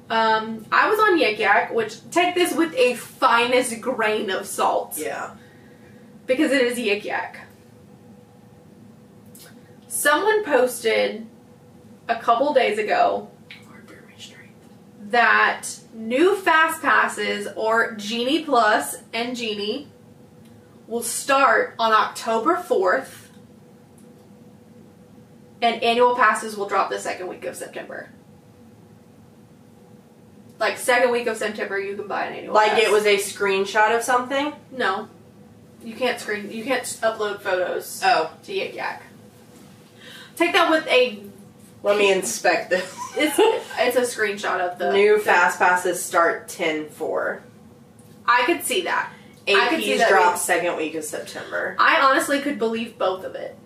S1: Um, I was on Yik Yak, which take this with a finest grain of salt
S2: Yeah.
S1: because it is Yik Yak. Someone posted a couple days ago
S2: Lord, bear me strength.
S1: that new fast passes or Genie Plus and Genie will start on October 4th and annual passes will drop the second week of September. Like second week of September you can buy an annual
S2: Like
S1: pass.
S2: it was a screenshot of something.
S1: No. You can't screen you can't upload photos
S2: Oh,
S1: to Yik Yak. Take that with a
S2: let me inspect this.
S1: it's it's a screenshot of the
S2: New fast passes start 10 4.
S1: I could see that. I could see
S2: APs drop second week of September.
S1: I honestly could believe both of it.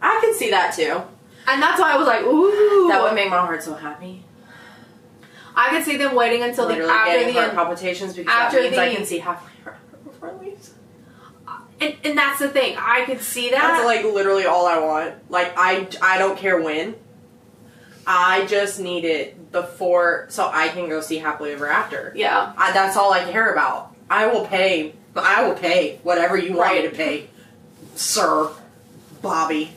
S2: I can see that too.
S1: And that's why I was like, ooh.
S2: That would make my heart so happy.
S1: I could see them waiting until the after the
S2: heart
S1: end.
S2: palpitations because
S1: after
S2: that means I can see halfway before it leaves.
S1: And, and that's the thing. I could see that.
S2: That's like literally all I want. Like I, I don't care when. I just need it before so I can go see Happily Ever After.
S1: yeah.
S2: I, that's all I care about. I will pay. I will pay whatever you want me to pay, sir, Bobby.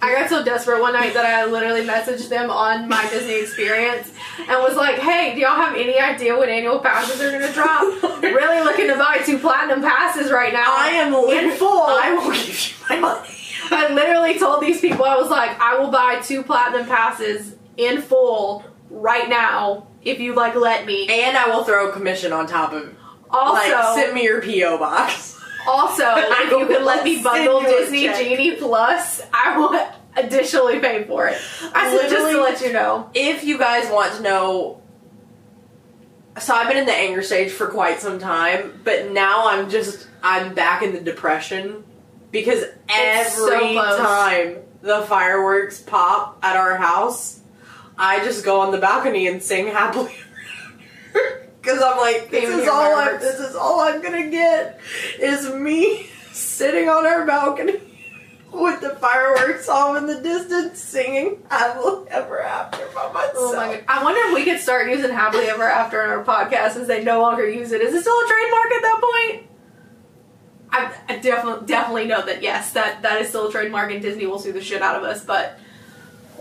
S1: I got so desperate one night that I literally messaged them on my Disney experience and was like, hey, do y'all have any idea when annual passes are going to drop? really looking to buy two platinum passes right now.
S2: I am
S1: in full.
S2: I will give you my money.
S1: I literally told these people, I was like, I will buy two platinum passes in full right now if you like let me.
S2: And I will throw a commission on top of it.
S1: Also,
S2: like, send me your PO box.
S1: also, if you could let me bundle Disney. Genie Plus, I will additionally pay for it. I said just to let you know.
S2: if you guys want to know so i've been in the anger stage for quite some time but now i'm just i'm back in the depression because
S1: It's so
S2: every
S1: close.
S2: time the fireworks pop at our house i just go on the balcony and sing happily because i'm like this is all I'm, this is all i'm gonna get is me sitting on our balcony with the fireworks off in the distance singing happily ever after by myself
S1: Oh my god. I wonder if we could start using happily ever after in our podcast since they no longer use it. Is it still a trademark at that point? I, I definitely definitely know that yes, that that is still a trademark and Disney will sue the shit out of us, but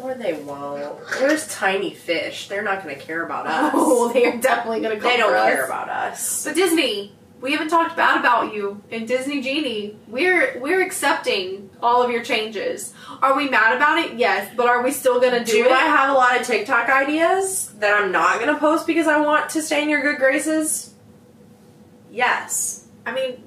S2: Or they won't. There's tiny fish. They're not going to care about us.
S1: oh, they are definitely gonna come
S2: they don't
S1: for us.
S2: care about us.
S1: But Disney, we haven't talked bad about you in Disney Genie. We're we're accepting all of your changes. Are we mad about it? Yes, but are we still gonna do,
S2: Do
S1: it?
S2: I have a lot of TikTok ideas that I'm not going to post because I want to stay in your good graces? Yes.
S1: I mean,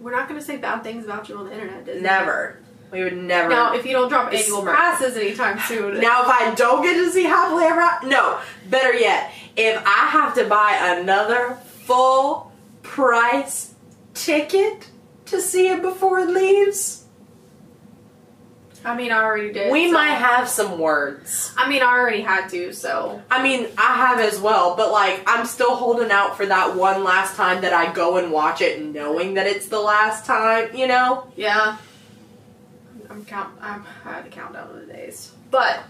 S1: we're not gonna say bad things about you on the internet, Disney.
S2: Never. We would never.
S1: Now, if you don't drop annual passes anytime soon,
S2: Now, if I don't get to see Happily Ever After, no, better yet, if I have to buy another full price ticket to see it before it leaves,
S1: I mean, I already did.
S2: We
S1: so-
S2: might have some words.
S1: I mean, I already had to, so.
S2: I mean, I have as well, but like, I'm still holding out for that one last time that I go and watch it knowing that it's the last time, you know?
S1: Yeah. I'm count. I'm, I had to count down the days. But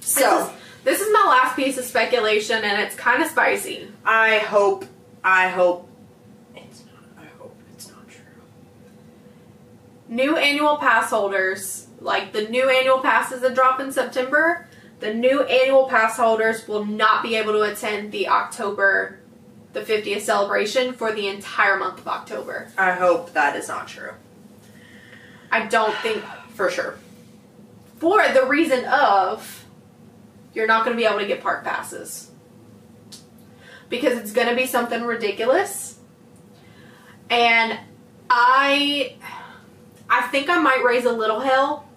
S2: So,
S1: this is, this is my last piece of speculation, and it's kind of spicy.
S2: I hope, I hope, it's not, I hope it's not true.
S1: New annual pass holders, like the new annual passes that drop in September, the new annual pass holders will not be able to attend the October, the 50th celebration for the entire month of October.
S2: I hope that is not true.
S1: I don't think
S2: For sure.
S1: for the reason of you're not going to be able to get park passes because it's going to be something ridiculous and i i think i might raise a little hell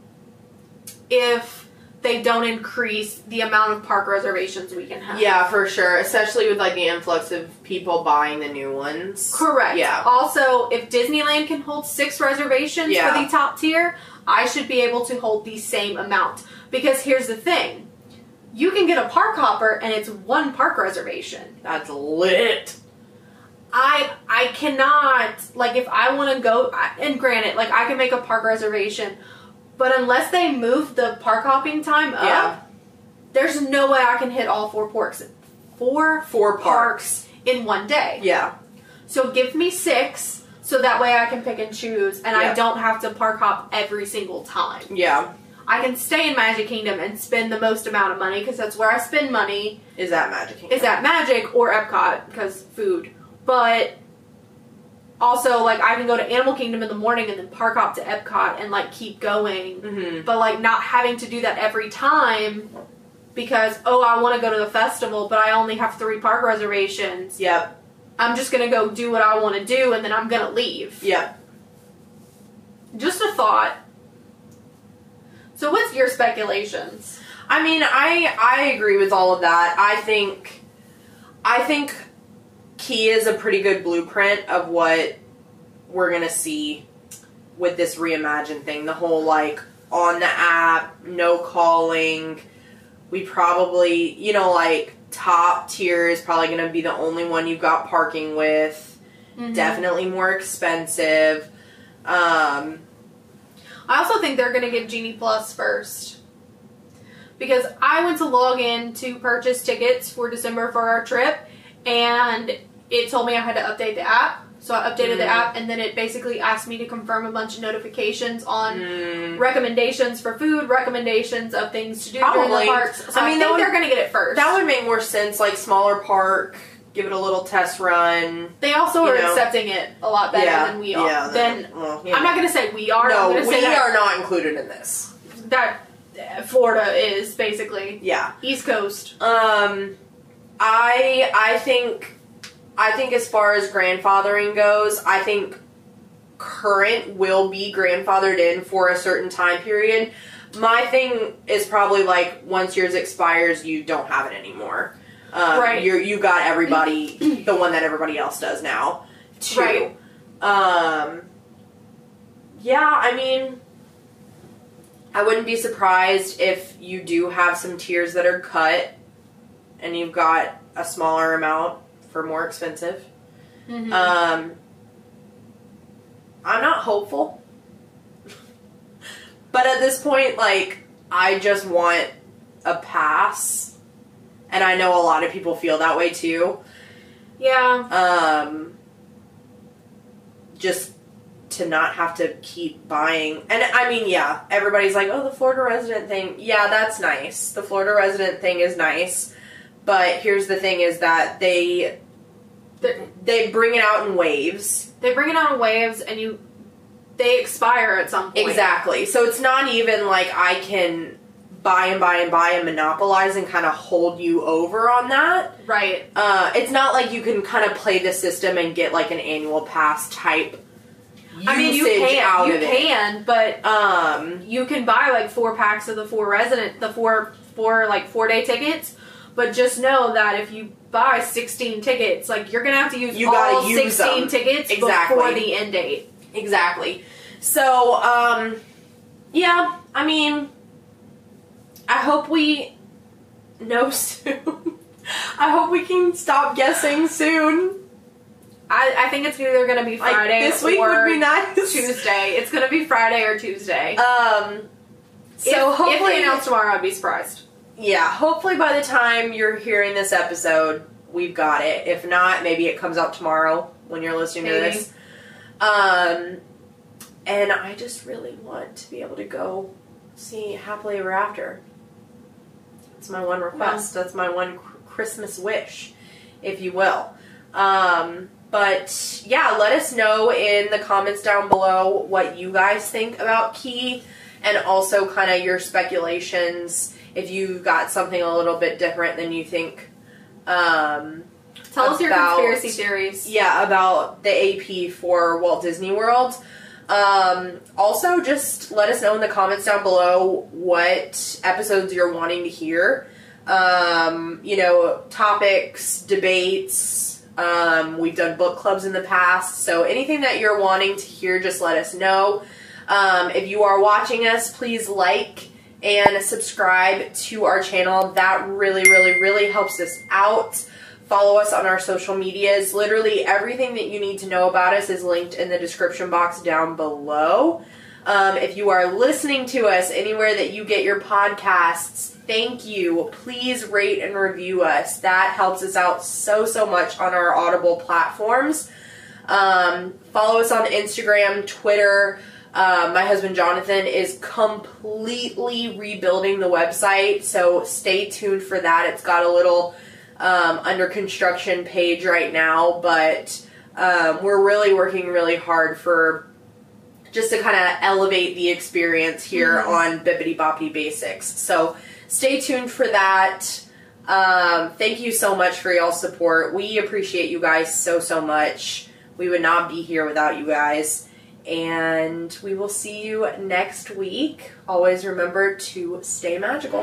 S1: if they don't increase the amount of park reservations we can have
S2: Yeah, for sure. Especially with like the influx of people buying the new ones.
S1: correct
S2: Yeah.
S1: also if disneyland can hold six reservations
S2: Yeah.
S1: for the top tier i should be able to hold the same amount because here's the thing you can get a park hopper and it's one park reservation
S2: That's lit.
S1: I I cannot like if I want to go and granted like I can make a park reservation, but unless they move the park hopping time up,
S2: Yeah.
S1: there's no way I can hit all four parks four
S2: Four
S1: parks in one day.
S2: Yeah.
S1: So give me six so that way I can pick and choose and. I don't have to park hop every single time.
S2: Yeah.
S1: I can stay in Magic Kingdom and spend the most amount of money because that's where I spend money
S2: Is that Magic Kingdom?
S1: is that Magic or Epcot because food. But also, like, I can go to Animal Kingdom in the morning and then park hop to Epcot and like keep going.
S2: Mm-hmm.
S1: But like not having to do that every time because oh, I want to go to the festival, but I only have three park reservations.
S2: Yep.
S1: I'm just gonna go do what I want to do and then I'm gonna leave.
S2: Yep.
S1: Just a thought. So, what's your speculations?
S2: I mean, I I agree with all of that. I think I think Key is a pretty good blueprint of what we're gonna see with this reimagined thing. The whole like on the app, no calling. We probably, you know, like top tier is probably gonna be the only one you've got parking with. Definitely more expensive. Um,
S1: I also think they're going to get Genie Plus first. Because I went to log in to purchase tickets for December for our trip, and it told me I had to update the app. So I updated the
S2: Mhm.
S1: app, and then it basically asked me to confirm a bunch of notifications on
S2: mm,
S1: recommendations for food, recommendations of things to do during
S2: Probably.
S1: the parks. So
S2: I
S1: I,
S2: mean,
S1: think
S2: would-
S1: they're going to get it first.
S2: that would make more sense. Like smaller park, give it a little test run.
S1: they also are
S2: know.
S1: accepting it a lot better
S2: yeah,
S1: than we are.
S2: Yeah,
S1: then
S2: well, you
S1: I'm not going to say we are.
S2: No, we are not included in this.
S1: that uh, Florida is basically
S2: Yeah.
S1: East Coast.
S2: Um, I I think I think as far as grandfathering goes, I think current will be grandfathered in for a certain time period. My thing is probably like once yours expires, you don't have it anymore. Um,
S1: Right.
S2: You're you got everybody the one that everybody else does now. Too.
S1: Right.
S2: Um. Yeah, I mean, I wouldn't be surprised if you do have some tiers that are cut, and you've got a smaller amount more expensive.
S1: Mhm.
S2: Um, I'm not hopeful, but at this point, like, I just want a pass, and I know a lot of people feel that way too.
S1: yeah.
S2: Um, just to not have to keep buying, and I mean, yeah, everybody's like, "Oh, the Florida resident thing." Yeah, that's nice. The Florida resident thing is nice, but here's the thing: is that they
S1: They-
S2: they bring it out in waves.
S1: They bring it out in waves, and you they expire at some point.
S2: Exactly. So it's not even like I can buy and buy and buy and monopolize and kind of hold you over on that.
S1: Right.
S2: Uh, it's not like you can kind of play the system and get like an annual pass type.
S1: I mean, you can.
S2: out
S1: You
S2: it.
S1: can, but
S2: Um,
S1: you can buy like four packs of the four resident, the four four like four day tickets. But just know that if you buy sixteen tickets, like you're gonna have to use
S2: You gotta
S1: all
S2: use
S1: sixteen
S2: them.
S1: tickets
S2: Exactly.
S1: before the end date.
S2: exactly. So, um, yeah, I mean, I hope we know soon. I hope we can stop guessing soon.
S1: I, I think it's either gonna be
S2: Like
S1: Friday
S2: this week
S1: or
S2: would be nice.
S1: Tuesday. It's gonna be Friday or Tuesday.
S2: Um. So
S1: if,
S2: hopefully,
S1: if they announce tomorrow, I'd be surprised.
S2: Yeah. Hopefully, by the time you're hearing this episode, we've got it. If not, maybe it comes out tomorrow when you're listening to this. Um. And I just really want to be able to go see Happily Ever After. That's my one request. That's my one Christmas wish, if you will. Um, but yeah, let us know in the comments down below what you guys think about Key and also kind of your speculations if you got something a little bit different than you think. Um,
S1: Tell us your conspiracy theories.
S2: yeah, about the AP for Walt Disney World. Um, also, just let us know in the comments down below what episodes you're wanting to hear. Um, you know, topics, debates. Um, we've done book clubs in the past, so anything that you're wanting to hear, just let us know. Um, if you are watching us, please like and subscribe to our channel. That really, really, really helps us out. Follow us on our social medias. Literally everything that you need to know about us is linked in the description box down below. Um, if you are listening to us anywhere that you get your podcasts, thank you. Please rate and review us. That helps us out so, so much on our Audible platforms. Um, follow us on Instagram, Twitter. Uh, my husband Jonathan is completely rebuilding the website, so stay tuned for that. It's got a little um, under construction page right now, but um, we're really working really hard for just to kind of elevate the experience here on Bibbity Boppity Basics. So stay tuned for that. Um, thank you so much for y'all's support. We appreciate you guys so, so much. We would not be here without you guys. And we will see you next week. Always remember to stay magical.